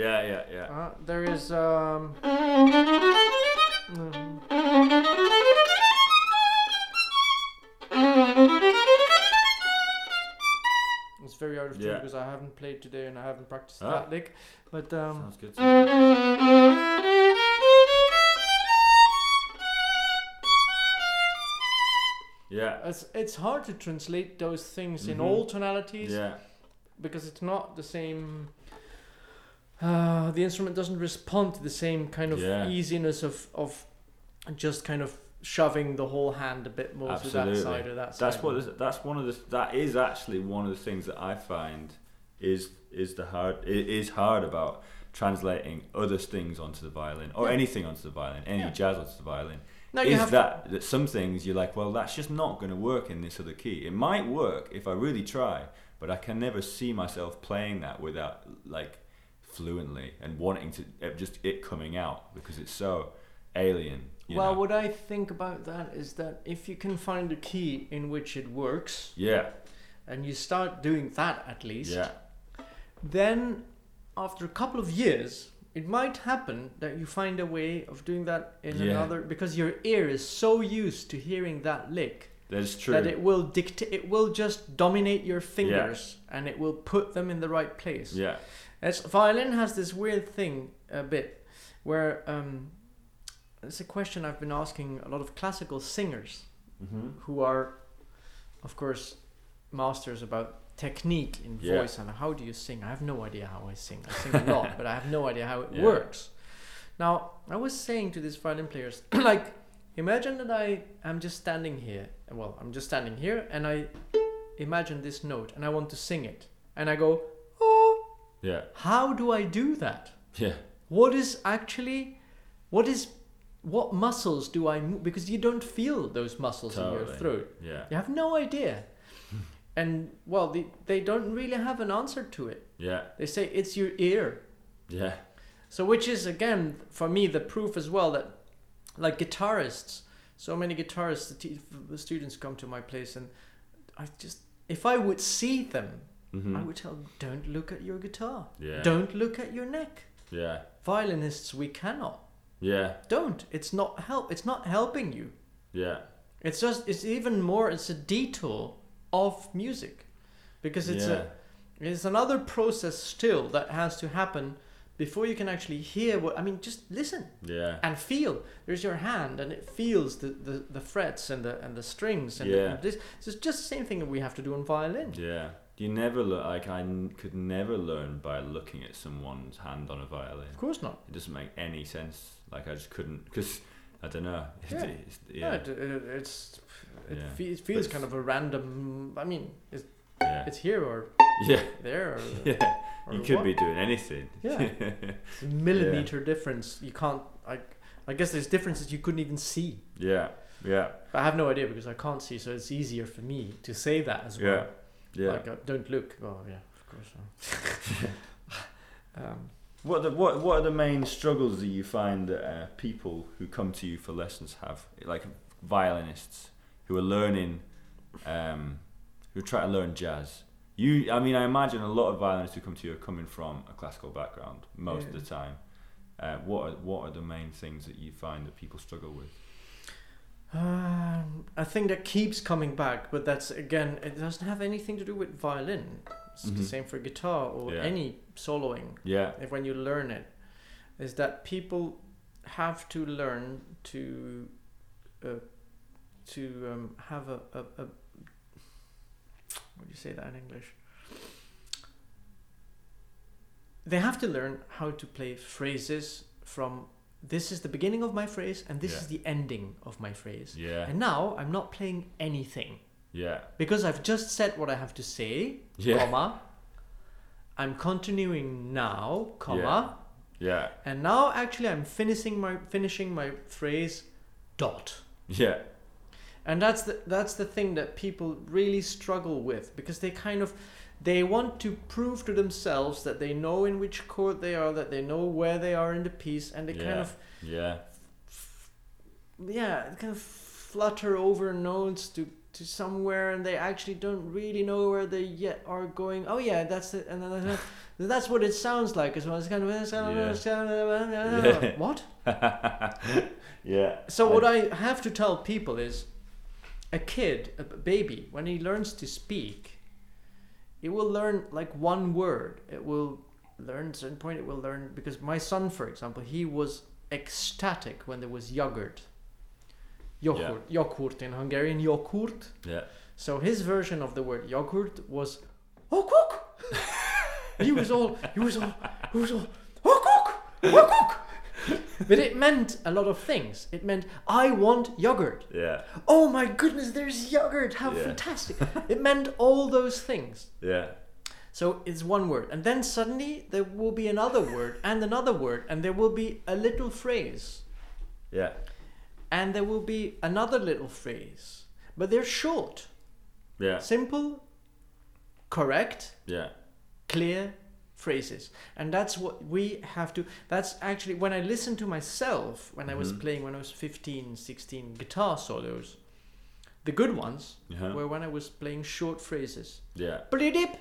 Yeah. Yeah. Yeah. Uh, there is um. mm. It's very out of tune Yeah. because I haven't played today and I haven't practiced Ah. that lick, but um. Sounds good. to. Yeah. It's, it's hard to translate those things in Mhm. all tonalities Yeah. because it's not the same. Uh, the instrument doesn't respond to the same kind of Yeah. easiness of, of just kind of shoving the whole hand a bit more to that side or that side. That's what. is- That's one of the. That is actually one of the things that I find is is the hard. It is hard about translating other things onto the violin or Yeah. anything onto the violin, any Yeah. jazz onto the violin. Is that that some things you're like, well, that's just not going to work in this other key. It might work if I really try, but I can never see myself playing that without like fluently and wanting to uh, just it coming out because it's so alien. Well, know? what I think about that is that if you can find a key in which it works, yeah, and you start doing that at least, yeah, then after a couple of years, it might happen that you find a way of doing that in Yeah. another because your ear is so used to hearing that lick that's true. that it will dictate. It will just dominate your fingers and it will put them in the right place. yeah, It's, violin has this weird thing a bit where um, it's a question I've been asking a lot of classical singers mm-hmm. who are, of course, masters about technique in Yeah. voice and how do you sing. I have no idea how I sing. I sing a lot, but I have no idea how it Yeah. works. Now, I was saying to these violin players, like, imagine that I am just standing here. Well, I'm just standing here, and I imagine this note, and I want to sing it, and I go. Yeah, How do I do that? yeah, What is actually, what is, what muscles do I move? Because you don't feel those muscles in your throat. yeah, You have no idea. and well, they, they don't really have an answer to it. yeah, They say it's your ear. yeah, So, which is again for me the proof as well that, like guitarists, so many guitarists, the, t- the students come to my place, and I just if I would see them, mm-hmm. I would tell don't look at your guitar, yeah, don't look at your neck. yeah, Violinists, we cannot. yeah, Don't. It's not help. It's not helping you. yeah, It's just. It's even more. It's a detour of music, because it's yeah, a. It's another process still that has to happen before you can actually hear what I mean. Just listen yeah, and feel. There's your hand, and it feels the, the, the frets and the and the strings. And, Yeah. and this. So it's just the same thing that we have to do on violin. yeah. You never look like I n- could never learn by looking at someone's hand on a violin. Of course not. It doesn't make any sense. Like I just couldn't because I don't know. It's, Yeah. it's, Yeah, yeah, it, it, it's it, Yeah. fe- it feels But- kind of a random. I mean, it's, yeah, it's here or yeah, there. Or, yeah. or You could what. be doing anything. Yeah. It's a millimeter difference. You can't. I. I guess there's differences you couldn't even see. yeah, yeah, I have no idea because I can't see, so it's easier for me to say that as well. Yeah, yeah. Like, uh, don't look. Oh yeah, of course. um, What are the what what are the main struggles that you find that uh, people who come to you for lessons have, like violinists who are learning, um, who try to learn jazz? You, I mean, I imagine a lot of violinists who come to you are coming from a classical background most of the time. Uh, what are, what are the main things that you find that people struggle with? Um, I think that keeps coming back, but that's again, it doesn't have anything to do with violin. It's the Mhm. same for guitar or Yeah. any soloing. Yeah, if when you learn it is that people have to learn to uh, to um, have a, a, a what do you say that in English? They have to learn how to play phrases from this is the beginning of my phrase and this Yeah. is the ending of my phrase. yeah, And now I'm not playing anything yeah, because I've just said what I have to say, Yeah. comma. I'm continuing now, comma. yeah, And now actually I'm finishing my finishing my phrase dot. yeah, And that's the that's the thing that people really struggle with because they kind of they want to prove to themselves that they know in which chord they are, that they know where they are in the piece, and they kind of yeah, yeah, kind of flutter over notes to to somewhere, and they actually don't really know where they yet are going. Oh yeah, that's it, and then that's what it sounds like as well. It's kind of Yeah. what? yeah. So what I have to tell people is, a kid, a baby, when he learns to speak, it will learn like one word. It will learn at a certain point. It will learn because my son, for example, he was ecstatic when there was yogurt. Yogurt, yogurt in Hungarian, yogurt. Yeah. So his version of the word yogurt was oh, okok. he was all, he was all, he was all oh, okok, okok. Oh, but it meant a lot of things. It meant I want yogurt. Yeah. Oh my goodness, there's yogurt. How Yeah. fantastic! it meant all those things. Yeah. So it's one word, and then suddenly there will be another word and another word, and there will be a little phrase, Yeah. and there will be another little phrase, but they're short, Yeah. simple, correct, Yeah. clear phrases and that's what we have to that's actually when i listen to myself when i was Mhm. playing when i was 15 16 guitar solos the good ones Uh-huh. were when i was playing short phrases Yeah. Blidip,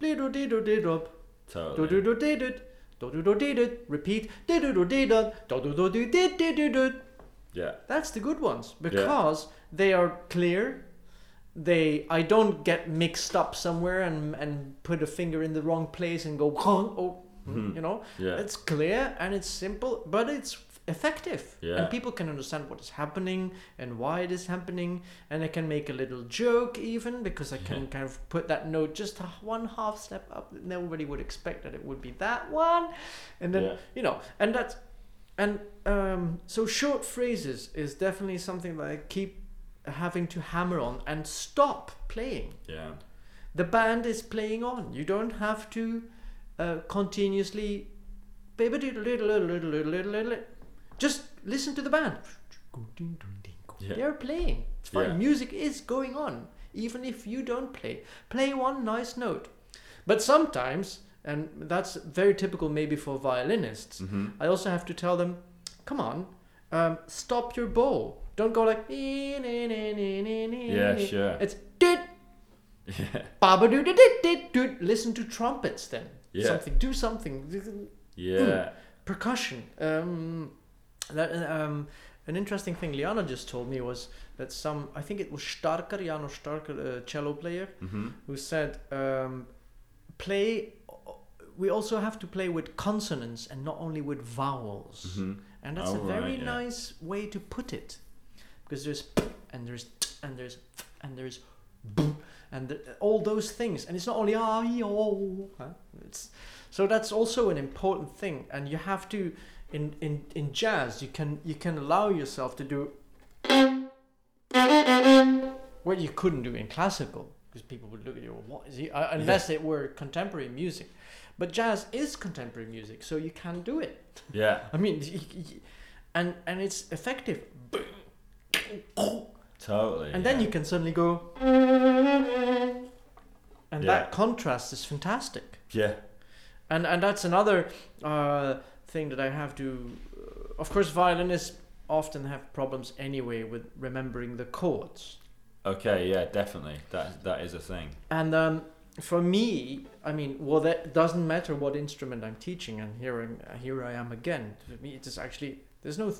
blido-dido-dido, Totally. do-do-do-didid, do-do-do-didid, repeat do-do-do-didid, do-do-do-didid. Yeah. That's the good ones because they are clear. They I don't get mixed up somewhere and and put a finger in the wrong place and go oh Mhm. you know Yeah. it's clear and it's simple but it's effective Yeah. and people can understand what is happening and why it is happening and I can make a little joke even because I can Yeah. kind of put that note just one half step up nobody would expect that it would be that one and then you know and that's and um, so short phrases is definitely something that I keep having to hammer on and stop playing. Yeah. The band is playing on. You don't have to uh, continuously. Just listen to the band. Yeah. They're playing. It's fine. Yeah. Music is going on, even if you don't play. Play one nice note. But sometimes, and that's very typical maybe for violinists, Mm-hmm. I also have to tell them, come on, um, stop your bow. Don't go like. Yeah, sure. It's did Yeah. baba do did did did. Listen to trumpets then. Yeah. Something. Do something. Yeah. Percussion. Um, that um, an interesting thing Liana just told me was that some I think it was Starker Jano Starker, a cello player, Mm-hmm. who said um, play. We also have to play with consonants and not only with vowels. Mm-hmm. And that's Oh, a very right, yeah. nice way to put it. Because there's and there's and there's and there's boom and the, all those things. And it's not only ah ee, oh, huh? it's so that's also an important thing. And you have to in, in, in jazz you can you can allow yourself to do what you couldn't do in classical because people would look at you what is he uh, unless it were contemporary music but jazz is contemporary music so you can do it Yeah. I mean, and and it's effective. Totally. And then you can suddenly go, and Yeah. that contrast is fantastic. Yeah. And and that's another uh, thing that I have to. Uh, of course, violinists often have problems anyway with remembering the chords. Okay. Yeah. Definitely. That that is a thing. And um, for me, I mean, well, that doesn't matter what instrument I'm teaching, and here I'm, here I am again. For me, it is actually there's no.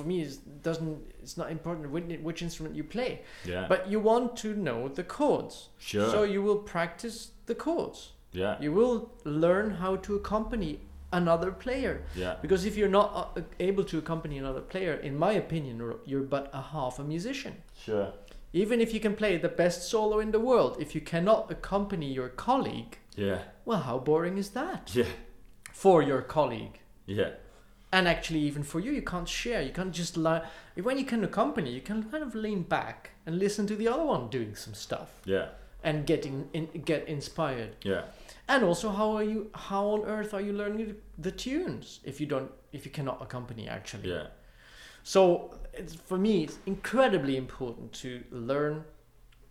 For me, it doesn't. It's not important which, which instrument you play, Yeah. but you want to know the chords. sure. So you will practice the chords. yeah. You will learn how to accompany another player. Yeah. Because if you're not uh, able to accompany another player, in my opinion, you're but a half a musician. Sure. Even if you can play the best solo in the world, if you cannot accompany your colleague, Yeah. well, how boring is that? Yeah. For your colleague. Yeah. And actually, even for you, you can't share. You can't just lie. When you can accompany, you can kind of lean back and listen to the other one doing some stuff Yeah. and getting in, get inspired. Yeah. And also, how are you? How on earth are you learning the tunes if you don't? If you cannot accompany, actually. Yeah. So it's, for me, it's incredibly important to learn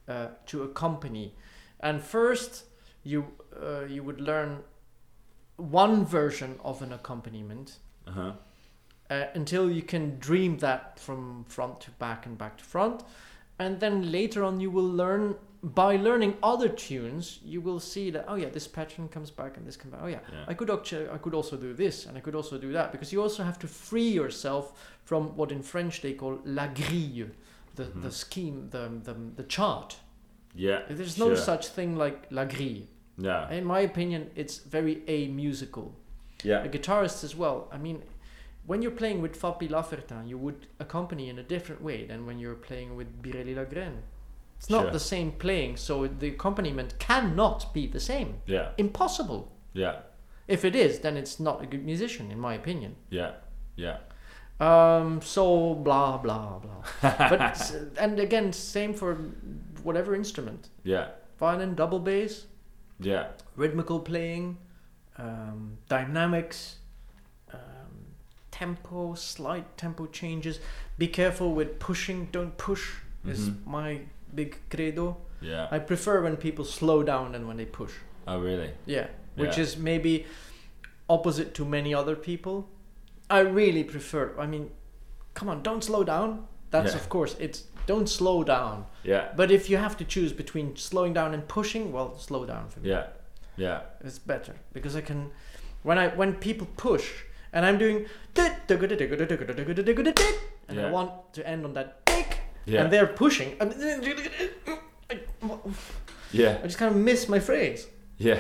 uh, to accompany. And first, you uh, you would learn one version of an accompaniment Uh huh. uh, until you can dream that from front to back and back to front. And then later on, you will learn by learning other tunes. You will see that oh yeah, this pattern comes back and this comes back. Oh yeah, Yeah. I could actually I could also do this and I could also do that because you also have to free yourself from what in French they call la grille, the the Mhm. scheme, the, the the chart. Yeah. There's no sure. such thing like la grille. Yeah. In my opinion, it's very a musical Yeah. a guitarist as well. I mean, when you're playing with Fapy Lafertin, you would accompany in a different way than when you're playing with Biréli Lagrène. It's not Sure. the same playing, so the accompaniment cannot be the same. Yeah. Impossible. Yeah. If it is, then it's not a good musician, in my opinion. Yeah. Yeah. Um, so blah blah blah. but and again, same for whatever instrument. Yeah. Violin, double bass, Yeah. rhythmical playing, um, dynamics, um, tempo, slight tempo changes. Be careful with pushing. Don't push. Is Mhm. my big credo. Yeah. I prefer when people slow down than when they push. oh really? Yeah, which Yeah. is maybe opposite to many other people. I really prefer. I mean, come on, don't slow down. That's Yeah. of course it's don't slow down. Yeah. But if you have to choose between slowing down and pushing, well, slow down for me. Yeah. Yeah. It's better because I can when I when people push and I'm doing and I want to end on that Yeah. and they're pushing and yeah. I just kind of miss my phrase Yeah.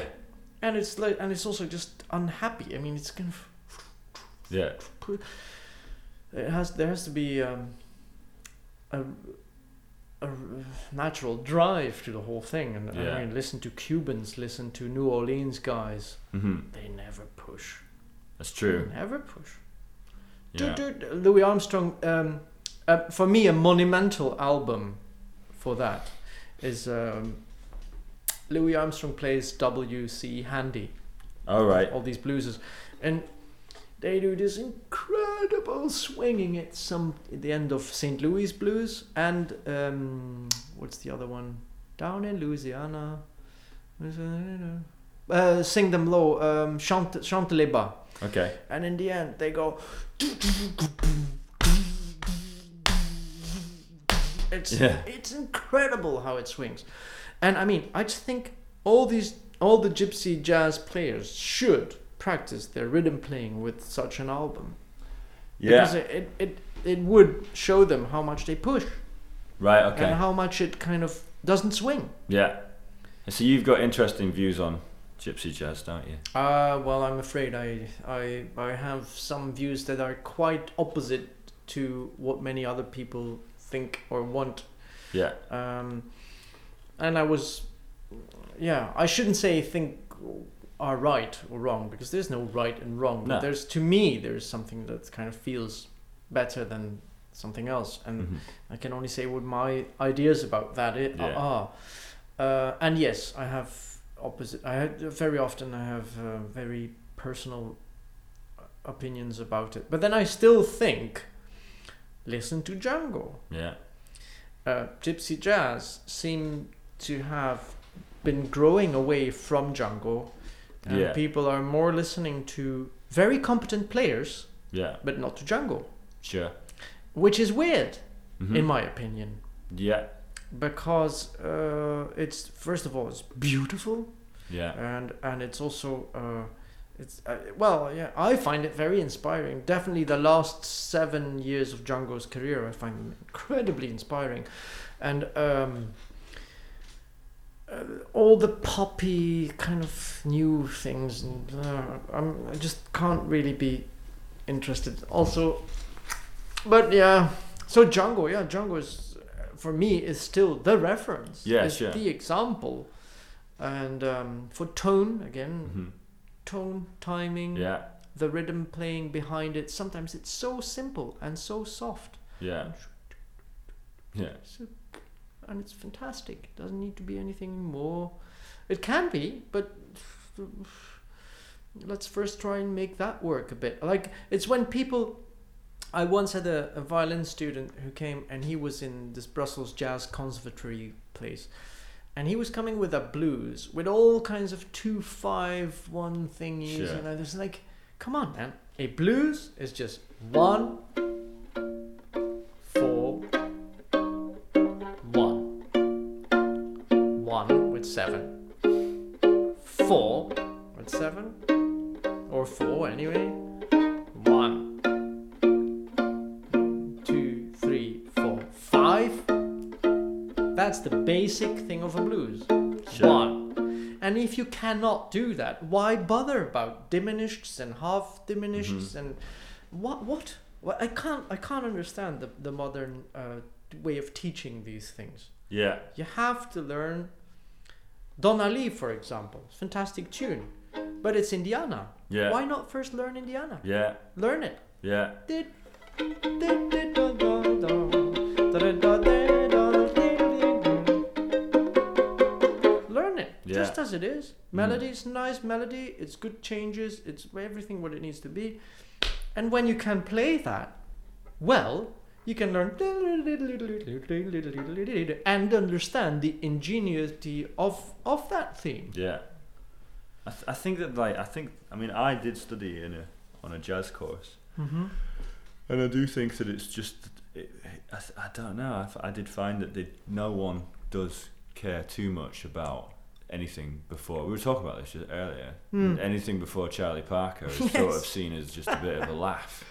and it's like and it's also just unhappy. I mean, it's kind of Yeah. it has there has to be um, a a natural drive to the whole thing and Yeah. I mean listen to Cubans listen to New Orleans guys hmm they never push That's true. They never push Yeah. Dude, dude, Louis Armstrong um, uh, for me a monumental album for that is um, Louis Armstrong plays W.C. Handy All right. all these blueses, and they do this incredible swinging at some at the end of St. Louis Blues and um, what's the other one? Down in Louisiana. Uh, sing them low, um, chante, chante les bas. Okay. And in the end, they go. It's Yeah. it's incredible how it swings, and I mean, I just think all these all the gypsy jazz players should practice their rhythm playing with such an album because Yeah. it, it it it would show them how much they push Right. Okay. And how much it kind of doesn't swing. Yeah. And so you've got interesting views on gypsy jazz, don't you? Uh, well, I'm afraid I, I, I have some views that are quite opposite to what many other people think or want. Yeah. Um, and I was, yeah, I shouldn't say think are right or wrong because there's no right and wrong. No. There's to me there's something that kind of feels better than something else, and Mhm. I can only say what my ideas about that i- Yeah. are. Uh, and yes, I have opposite. I had, very often I have uh, very personal opinions about it, but then I still think, listen to Django. Yeah. Uh, Gypsy jazz seem to have been growing away from Django, and Yeah. people are more listening to very competent players, Yeah. but not to Django, Sure. which is weird Mhm. in my opinion Yeah. because uh, it's first of all it's beautiful Yeah. and and it's also uh, it's uh, well yeah I find it very inspiring definitely the last seven years of Django's career I find them incredibly inspiring and um, uh, all the poppy kind of new things and uh, I'm, I just can't really be interested also but yeah so Django yeah Django is uh, for me is still the reference Yeah, is sure. the example and um, for tone again Mhm. tone timing Yeah. the rhythm playing behind it sometimes it's so simple and so soft Yeah. Yeah. And it's fantastic. It doesn't need to be anything more. It can be but let's first try and make that work a bit. Like it's when people i once had a, a violin student who came and he was in this brussels jazz conservatory place. And he was coming with a blues with all kinds of two five one thingies Sure. and i was like come on man. A blues is just one with seven. Four with seven? Or four anyway. One. Two three four five. That's the basic thing of a blues. Sure. one. And if you cannot do that why bother about diminished and half diminished and what what? What i can't i can't understand the, the modern uh, way of teaching these things. Yeah. you have to learn Donna Lee, for example. Fantastic tune. But it's Indiana. Yeah. Why not first learn Indiana? Yeah. Learn it. Yeah. Did- did- did- da- da- da. Learn it. Yeah. Just as it is. Melody mm. is nice melody. It's good changes. It's everything what it needs to be. And when you can play that well, you can learn and understand the ingenuity of of that theme. Yeah. I, th- I think that like I think I mean I did study in a on a jazz course Mm-hmm. and I do think that it's just it, I, I don't know I, f- I did find that they, no one does care too much about anything before we were talking about this just earlier Hmm. anything before Charlie Parker is sort of seen as just a bit of a laugh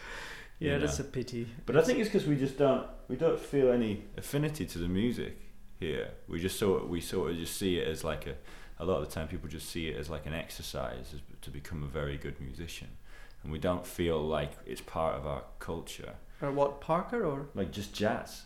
Yeah, you that's a pity. But I think it's because we just don't we don't feel any affinity to the music here. We just sort of, we sort of just see it as like a a lot of the time people just see it as like an exercise as, to become a very good musician, and we don't feel like it's part of our culture. Or what Parker or Like just jazz.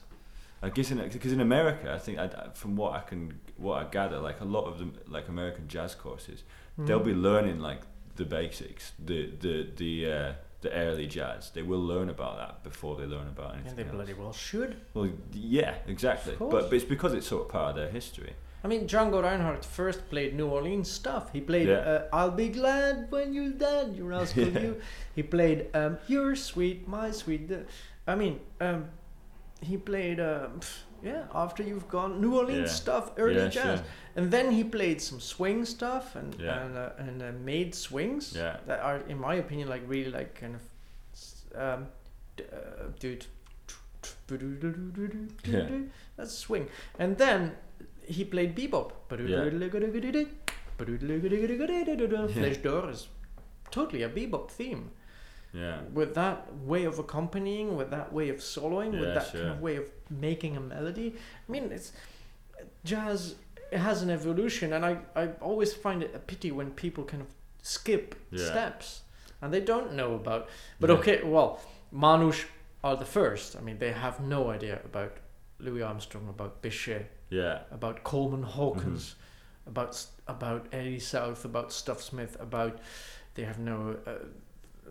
I guess in because in America, I think I, from what I can what I gather, like a lot of them like American jazz courses, they'll Mhm. be learning like the basics, the the the uh, the early jazz. They will learn about that before they learn about anything and they else. bloody well should. Well, yeah, exactly. But, but it's because it's sort of part of their history. I mean, Django Reinhardt first played New Orleans stuff. He played Yeah. uh, "I'll Be Glad When You're Dead," "You Rascal Yeah. You." He played um, "You're Sweet, My Sweet." I mean, um, he played um, pff, yeah. After you've gone, New Orleans Yeah. stuff, early yeah, jazz, Sure. and then he played some swing stuff and Yeah. and uh, and uh, made swings that are, in my opinion, like really like kind of um, uh, dude. Yeah. That's swing. And then he played bebop. yeah. Flèche d'Or is totally a bebop theme. Yeah. With that way of accompanying, with that way of soloing, Yeah, with that kind of way of making a melody. I mean, it's jazz it has an evolution, and I, I always find it a pity when people kind of skip Yeah. steps and they don't know about. But okay, well, Manouche are the first. I mean, they have no idea about Louis Armstrong, about Bechet, Yeah. about Coleman Hawkins, Mm-hmm. about about Eddie South, about Stuff Smith, about they have no uh,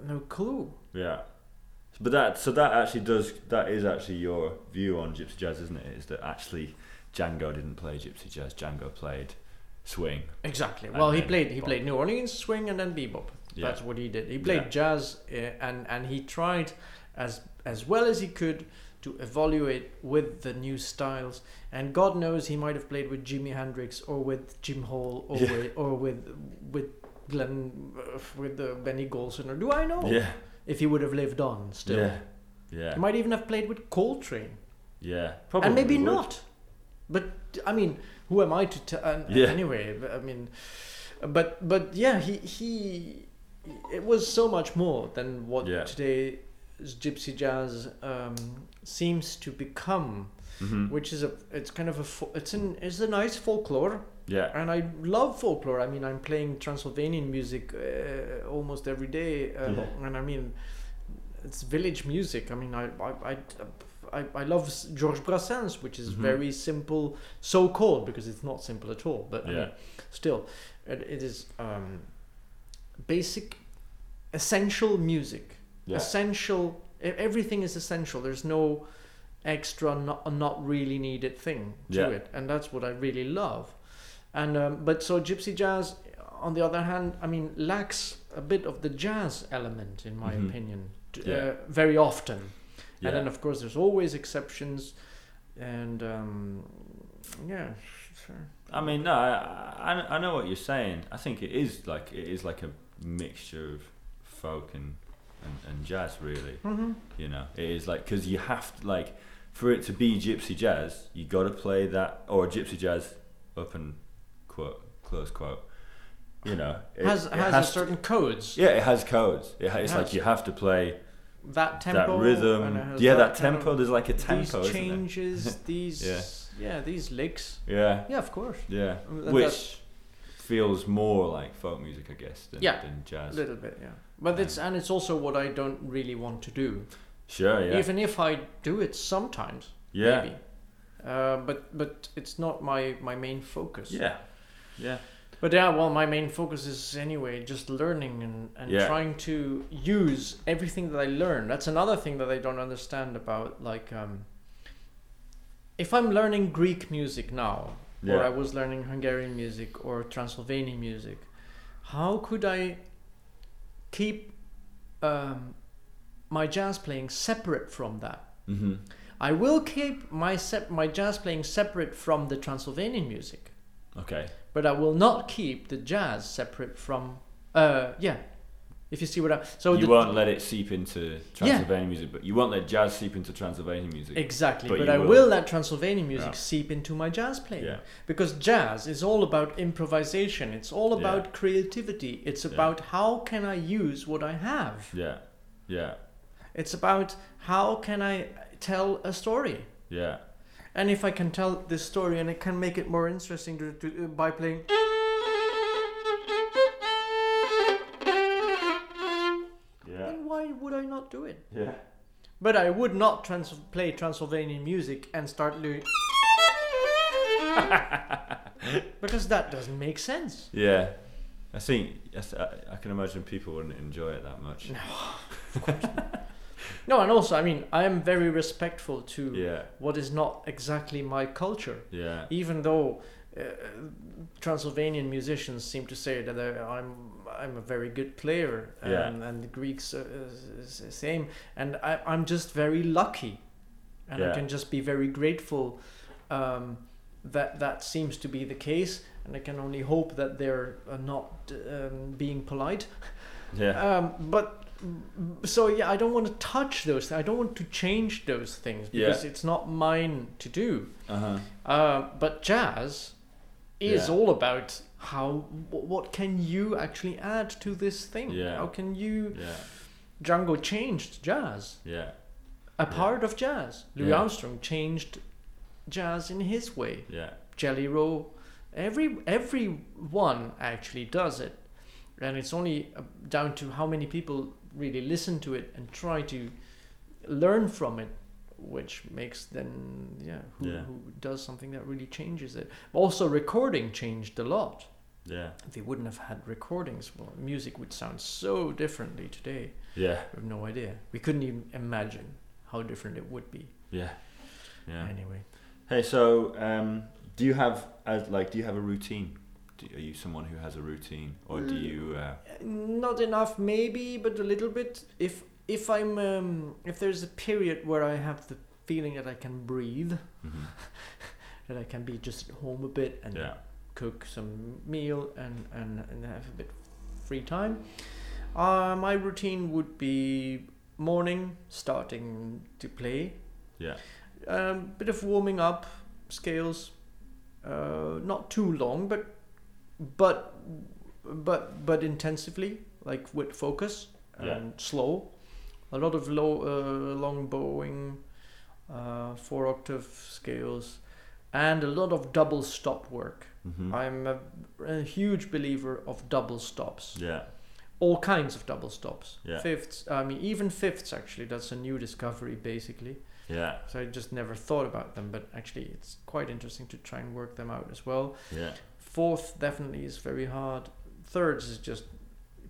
no clue. Yeah. But that so that actually does that is actually your view on gypsy jazz, isn't it? Is that actually Django didn't play gypsy jazz. Django played swing. Exactly. Well, he played he played New Orleans swing and then bebop. Yeah. That's what he did. He played Yeah. jazz uh, and and he tried as as well as he could to evaluate with the new styles. And God knows he might have played with Jimi Hendrix or with Jim Hall or Yeah. with or with with Glenn uh, with uh, Benny Golson or do I know Yeah. if he would have lived on still. Yeah. Yeah. He might even have played with Coltrane. Yeah. Probably and maybe would. not. But I mean, who am I to tell? Uh, Yeah. Anyway, I mean, but but yeah, he he, it was so much more than what Yeah. today's gypsy jazz um, seems to become, Mhm. which is a it's kind of a it's an it's a nice folklore, Yeah. and I love folklore. I mean, I'm playing Transylvanian music uh, almost every day, uh, Yeah. and I mean, it's village music. I mean, I I. I I, I love Georges Brassens, which is Mhm. very simple, so called because it's not simple at all. But I mean, still, it, it is um, basic, essential music. Yeah. Essential. Everything is essential. There's no extra, not not really needed thing to Yeah. it, and that's what I really love. And um, but so gypsy jazz, on the other hand, I mean, lacks a bit of the jazz element, in my Mhm. opinion, Yeah. uh, very often. Yeah. And then, of course, there's always exceptions, and um, yeah, sure. I mean, no, I, I I know what you're saying. I think it is like it is like a mixture of folk and and, and jazz, really. Mm-hmm. You know, it is like because you have to like for it to be gypsy jazz, you got to play that or gypsy jazz up and quote close quote. You know, it has it has, has a certain codes. yeah, it has codes. It, it's It like you have to play That tempo, that rhythm. and it has Yeah, that, of- tempo. There's like a tempo, isn't changes, these Yeah. yeah. these licks. Yeah, Yeah, of course, yeah. Um, and Which feels more like folk music, I guess, than, Yeah. than a jazz. little bit, yeah. But it's and it's also what I don't really want to do. Sure, yeah. Even if I do it sometimes, yeah. maybe. Uh, but but it's not my my main focus. Yeah. Yeah. But yeah, well, my main focus is anyway just learning and, and Yeah. trying to use everything that I learn. That's another thing that I don't understand about like um, if I'm learning Greek music now, or I was learning Hungarian music or Transylvanian music, how could I keep um, my jazz playing separate from that? Mm-hmm. I will keep my sep- my jazz playing separate from the Transylvanian music, Okay. But I will not keep the jazz separate from. Uh, yeah, if you see what I. So you the, won't let it seep into Transylvanian music, but you won't let jazz seep into Transylvanian music. Exactly, But but, I will- will let Transylvanian music Yeah. seep into my jazz playing. Yeah. Because jazz is all about improvisation. It's all Yeah. about creativity. It's Yeah. about how can I use what I have. Yeah. Yeah. It's about how can I tell a story. Yeah. And if I can tell this story and I can make it more interesting to, to, uh, by playing. Yeah. Then why would I not do it? Yeah. But I would not trans- play Transylvanian music and start doing. because that doesn't make sense. Yeah. I think yes, I, I can imagine people wouldn't enjoy it that much. No, and also, I mean, I am very respectful to Yeah. what is not exactly my culture. Yeah. Even though uh, Transylvanian musicians seem to say that I- I'm I'm a very good player, Yeah. and, and the Greeks uh, the same, and I, I'm just very lucky, and Yeah. I can just be very grateful um, that that seems to be the case, and I can only hope that they're uh, not um, being polite. Yeah. Um, but so yeah, I don't want to touch those. Things. I don't want to change those things because Yeah. it's not mine to do. Uh huh. Uh, but jazz is Yeah. all about how what can you actually add to this thing? Yeah. How can you Yeah. Django changed jazz, Yeah. a part of jazz. Louis. Armstrong changed jazz in his way. Yeah. Jelly Roll, every everyone actually does it, and it's only uh, down to how many people really listen to it and try to learn from it, which makes then yeah who, Yeah. who does something that really changes it. Also, recording changed a lot. Yeah. They wouldn't have had recordings, well, music would sound so differently today. Yeah. We have no idea. We couldn't even imagine how different it would be. Yeah. Yeah. Anyway. Hey, so um, do you have as like do you have a routine? Are you someone who has a routine, or do you? Uh, not enough maybe but a little bit if if i'm um, if there's a period where i have the feeling that i can breathe mhm. that i can be just at home a bit and Yeah. cook some meal and, and and have a bit free time uh, my routine would be morning starting to play Yeah. um, bit of warming up scales uh, not too long but but but but intensively like with focus and Yeah. slow a lot of low uh, long bowing uh, four octave scales and a lot of double stop work Mhm. i'm a, a huge believer of double stops Yeah. all kinds of double stops Yeah. fifths i mean even fifths actually that's a new discovery basically Yeah. so I just never thought about them, but actually it's quite interesting to try and work them out as well. Yeah. Fourth definitely is very hard. Thirds is just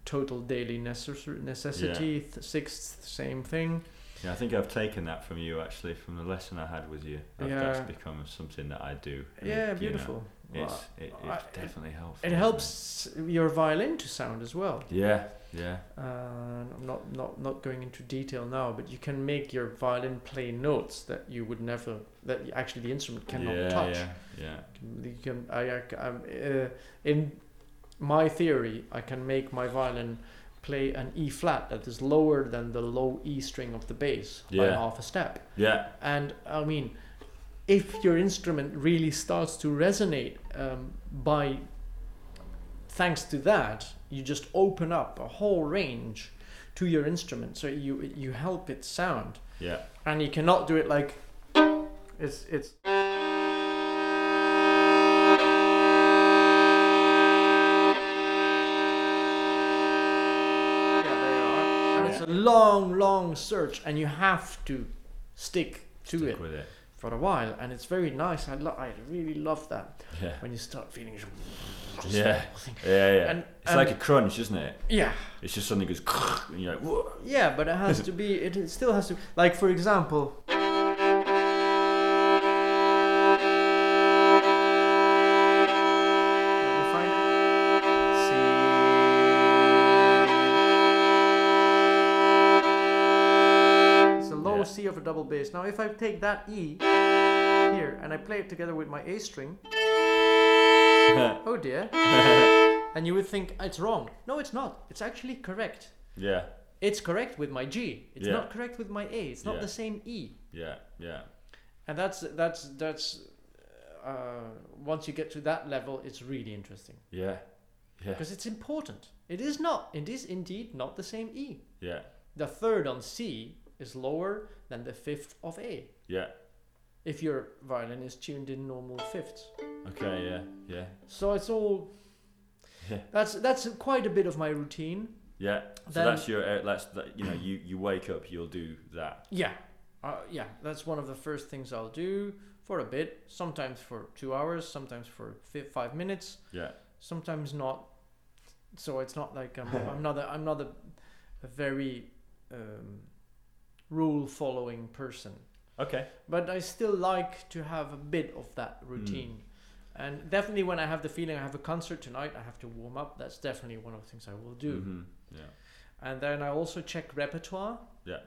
total daily necess- necessity. Th- sixth, same thing. Yeah, I think I've taken that from you actually, from the lesson I had with you. That- Yeah. That's become something that I do. Yeah, you know, beautiful. It's, Well, it, I- definitely helps. It helps your violin to sound as well. Yeah, yeah, Uh, I'm not not not going into detail now, but you can make your violin play notes that you would never that actually the instrument cannot yeah, touch. yeah, yeah, You can, I, I, I'm, uh, in my theory, I can make my violin play an E flat that is lower than the low E string of the bass by half a step. yeah, And I mean, if your instrument really starts to resonate um, by thanks to that, you just open up a whole range to your instrument, so you you help it sound, yeah, and you cannot do it like it's it's. Yeah, there you are. And it's a long, long search, and you have to stick to Stick it with it. For a while, and it's very nice. I lo- I really love that Yeah, when you start feeling. yeah, yeah, yeah. And- it's and- like um, a crunch, isn't it? Yeah, It's just something goes, and you're like, whoa. yeah, but it has to be. It still has to. Like for example. Bass. Now, if I take that E here and I play it together with my A string, oh dear, and you would think it's wrong. No, it's not. It's actually correct. yeah, It's correct with my G. It's Yeah. not correct with my A. It's not Yeah. the same E. yeah, yeah, And that's that's that's uh, once you get to that level, it's really interesting yeah, yeah, because it's important. It is not. It is indeed not the same E. yeah, The third on C is lower than the fifth of A. yeah. If your violin is tuned in normal fifths. Okay, yeah, yeah, So it's all. Yeah. That's that's quite a bit of my routine. yeah. So Then- that's your uh, that's that you know you you wake up you'll do that. Yeah. Uh, yeah, that's one of the first things I'll do for a bit. Sometimes for two hours, sometimes for fi- five minutes, Yeah, sometimes not. So it's not like I'm, I'm not a, I'm not a, a very um, rule following person, okay, but I still like to have a bit of that routine. And definitely when I have the feeling I have a concert tonight, I have to warm up. That's definitely one of the things I will do. Mhm, yeah, And then I also check repertoire. Yeah.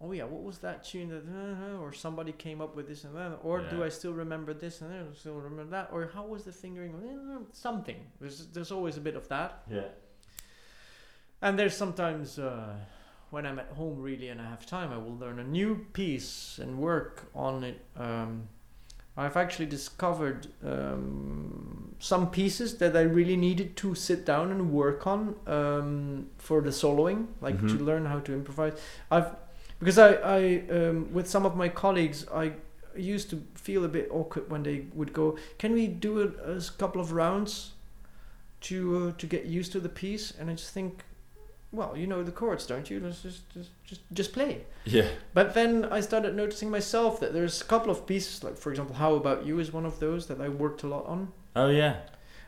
Oh yeah, what was that tune that, uh, or somebody came up with this and that, or do I still remember this and I still remember that, or how was the fingering? Uh, Something. There's there's always a bit of that. yeah, And there's sometimes uh, when I'm at home really and I have time, I will learn a new piece and work on it. Um, I've actually discovered um, some pieces that I really needed to sit down and work on um, for the soloing, like to Mhm. learn how to improvise. I've because I, I um, with some of my colleagues, I used to feel a bit awkward when they would go, "Can we do a, a couple of rounds to uh, to get used to the piece?" And I just think, well, you know the chords, don't you? Let's just just just, just play. yeah, But then I started noticing myself that there's a couple of pieces, like for example, "How About You" is one of those that I worked a lot on oh yeah,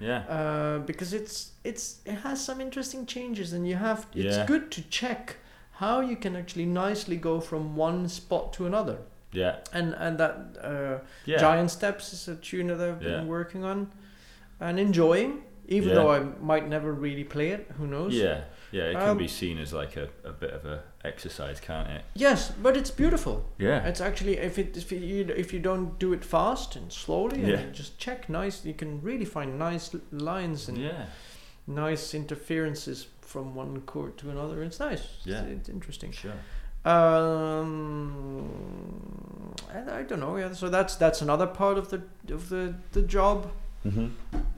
yeah, uh, because it's it's it has some interesting changes, and you have it's Yeah. good to check how you can actually nicely go from one spot to another. yeah, And and that uh, yeah, Giant Steps is a tune that I've Yeah. been working on and enjoying, even though I might never really play it. Who knows? yeah, yeah. It can Um, be seen as like a, a bit of a exercise, can't it? Yes, but it's beautiful. Yeah, It's actually if it if you if you don't do it fast and slowly Yeah. and just check nice, you can really find nice lines and yeah, nice interferences from one chord to another. It's nice. Yeah. It's, it's interesting. sure. Um, I, I don't know. Yeah, so that's that's another part of the of the the job. Mm-hmm.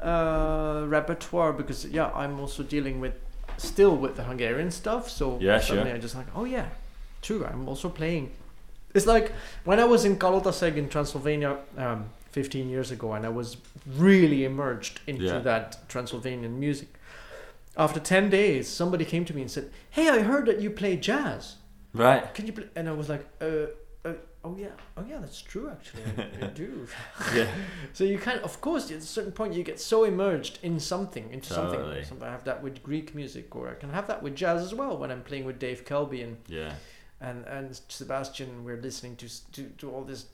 uh, repertoire because yeah, I'm also dealing with still with the Hungarian stuff. So Yeah, sure. suddenly I just like, oh yeah, true. I'm also playing. It's like when I was in Kalotaszeg in Transylvania um, 15 years ago, and I was really immersed into Yeah. that Transylvanian music. After 10 days, somebody came to me and said, "Hey, I heard that you play jazz. Right. Can you play?" And I was like, "Uh." uh Oh yeah, oh yeah, that's true. Actually, I, I do. Yeah. So you kind of course, at a certain point, you get so immersed in something, into Totally. something. Something I have that with Greek music, or I can have that with jazz as well when I'm playing with Dave Kelbie and Yeah. and and Sebastian. We're listening to to, to all this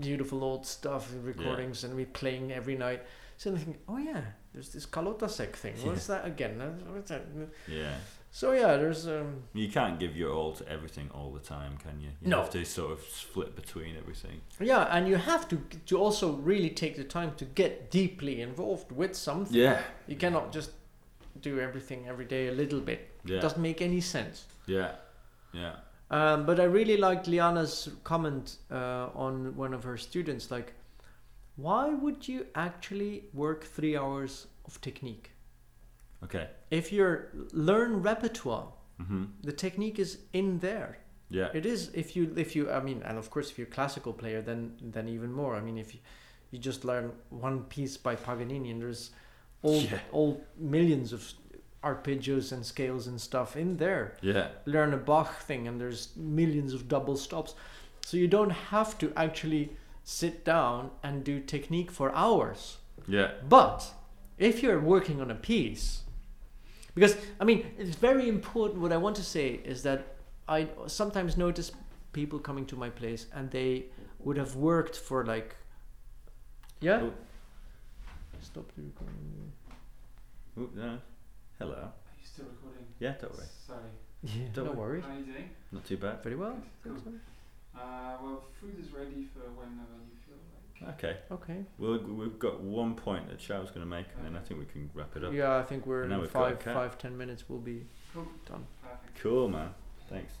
beautiful old stuff recordings, and we playing every night. So I'm thinking, oh yeah, there's this Kalotaszeg thing. What's that again? What's that? Yeah. So yeah, there's um, You can't give your all to everything all the time, can you? You No. have to sort of split between everything. yeah, and you have to to also really take the time to get deeply involved with something. Yeah. You cannot just do everything every day a little bit. Yeah. Doesn't make any sense. Yeah. Yeah. Um, but I really liked Liana's comment uh, on one of her students. Like, why would you actually work three hours of technique? Okay. If you learn repertoire, Mhm. the technique is in there. Yeah. It is if you if you I mean, and of course if you're a classical player, then then even more. I mean, if you, you just learn one piece by Paganini, and there's all Yeah. all millions of arpeggios and scales and stuff in there. Yeah. learn a Bach thing and there's millions of double stops. So you don't have to actually sit down and do technique for hours. Yeah. But if you're working on a piece, because I mean, it's very important. What I want to say is that I sometimes notice people coming to my place and they would have worked for like, yeah. Oh. Stop the recording. Ooh, no. Hello. Are you still recording? Yeah, don't worry. Sorry. Yeah, Don't no worry. How are you doing? Not too bad. Very well. Cool. Uh, well, food is ready for whenever you feel like. Okay. Okay. Well, we've got one point that Tcha's going to make, and then I think we can wrap it up. Yeah, I think we're in we've got a five, five, ten minutes. We'll be Cool. done. Cool, man. Thanks.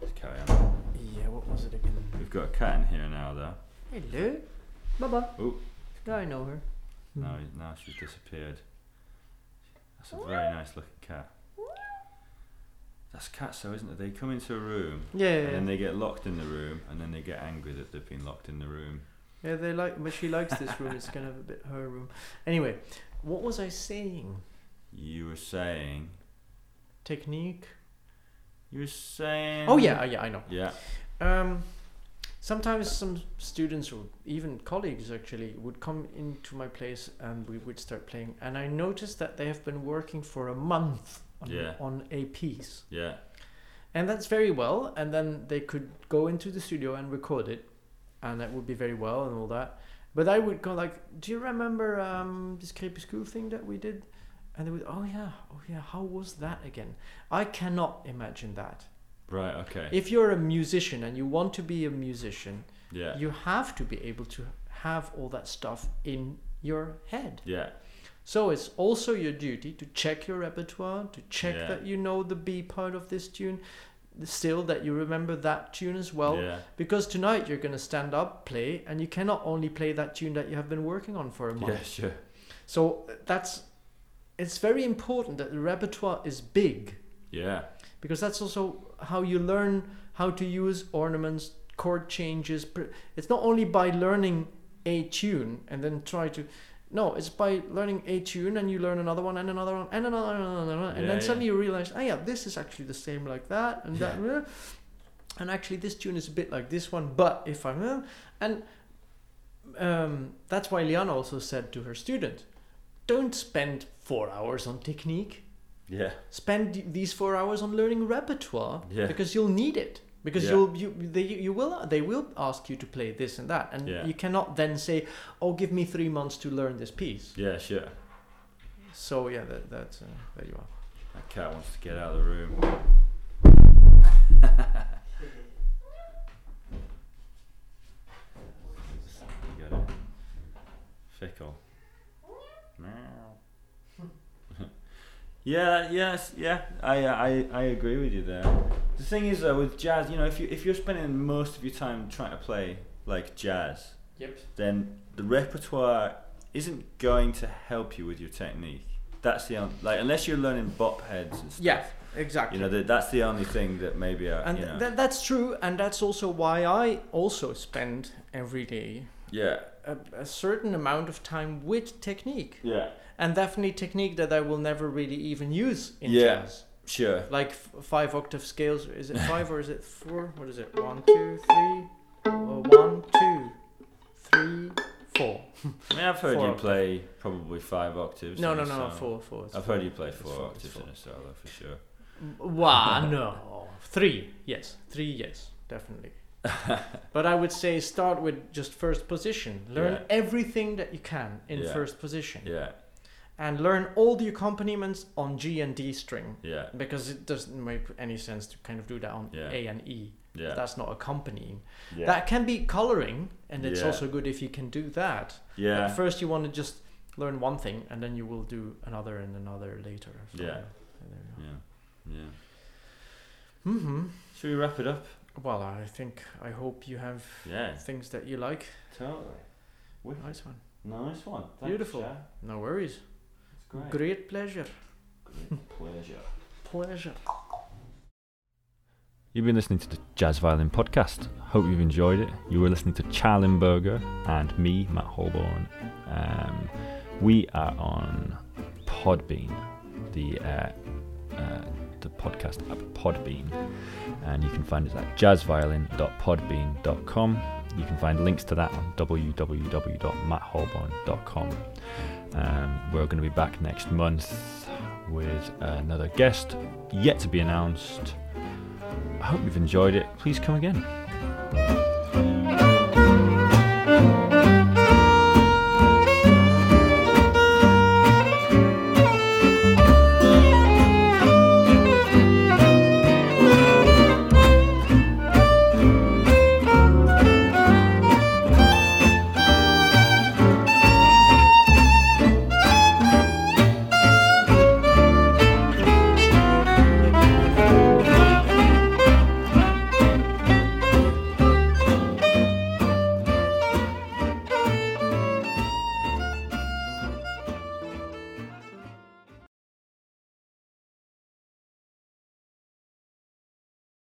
Let's carry on. Yeah. What was it again? We've got a cat in here now, though. Hello, Baba. Oh. Yeah, I know her. Now, now she's disappeared. That's a very nice looking cat. That's cats, though, isn't it? They come into a room Yeah, yeah, and yeah. then they get locked in the room, and then they get angry that they've been locked in the room. Yeah, they like, but she likes this room. It's kind of a bit her room. Anyway, what was I saying? You were saying. Technique. You were saying. Oh yeah, yeah, I know. Yeah. Um, sometimes some students or even colleagues actually would come into my place and we would start playing, and I noticed that they have been working for a month on, Yeah. on a piece, Yeah. and that's very well. And then they could go into the studio and record it, and that would be very well and all that. But I would go like, "Do you remember um, this Crepuscule thing that we did?" And they would, "Oh yeah, oh yeah. How was that again?" I cannot imagine that. Right. Okay. If you're a musician and you want to be a musician, yeah. you have to be able to have all that stuff in your head. yeah. So it's also your duty to check your repertoire, to check Yeah. that you know the B part of this tune, still that you remember that tune as well. yeah. Because tonight you're going to stand up, play, and you cannot only play that tune that you have been working on for a month. Yeah. Sure. So uh, that's it's very important that the repertoire is big Yeah. because that's also how you learn how to use ornaments chord changes it's not only by learning a tune and then try to no it's by learning a tune and you learn another one and another one and another one and another one and Yeah, then yeah. suddenly you realize oh yeah this is actually the same like that and that Yeah. uh, and actually this tune is a bit like this one but if i'm and um, that's why Liana also said to her student don't spend four hours on technique Yeah. spend these four hours on learning repertoire Yeah. because you'll need it because Yeah. you'll you they you will they will ask you to play this and that and Yeah. you cannot then say oh give me three months to learn this piece Yeah. Sure. so yeah that, that's uh, there you are That cat wants to get out of the room. you got it. Fickle. Yeah, yes, yeah. I, uh, I, I agree with you there. The thing is, though, with jazz, you know, if you if you're spending most of your time trying to play like jazz, yep then the repertoire isn't going to help you with your technique. That's the only, like unless you're learning bop heads and stuff. yeah exactly You know, that that's the only thing that maybe uh, and you know. tha- that's true and that's also why i also spend every day yeah. a, a certain amount of time with technique Yeah. and definitely technique that i will never really even use in Yeah. jazz Sure. like f- five octave scales. Is it five or is it four? What is it? One, two, three. Uh, one, two, three, four. I mean, I've heard Four you octave. play probably five octaves. No, no, no, no, four, four. I've four. heard you play four four, octaves four. in a solo for sure. Wow, no, three. Yes, three. Yes, definitely. but I would say start with just first position. Learn Yeah. everything that you can in Yeah. first position, Yeah. and learn all the accompaniments on G and D string Yeah. because it doesn't make any sense to kind of do that on Yeah. A and E. Yeah. That's not accompanying. yeah. That can be coloring, and it's also good if you can do that. yeah. At first, you want to just learn one thing, and then you will do another and another later. So, Yeah. yeah. Yeah. Mm-hmm. Should we wrap it up? Well, I think I hope you have Yeah. things that you like. Totally. Wicked. Nice one. Nice one. Thanks, Beautiful. Chad. No worries. It's great. Great pleasure. Great pleasure. Pleasure. You've been listening to the Jazz Violin Podcast. Hope you've enjoyed it. You were listening to Tcha Limberger and me, Matt Holborn. Um, we are on Podbean, the uh, uh, the podcast app Podbean, and you can find us at jazzviolin.podbean.com. You can find links to that on www.mattholborn.com. Um, we're going to be back next month with another guest yet to be announced. I hope you've enjoyed it. Please come again.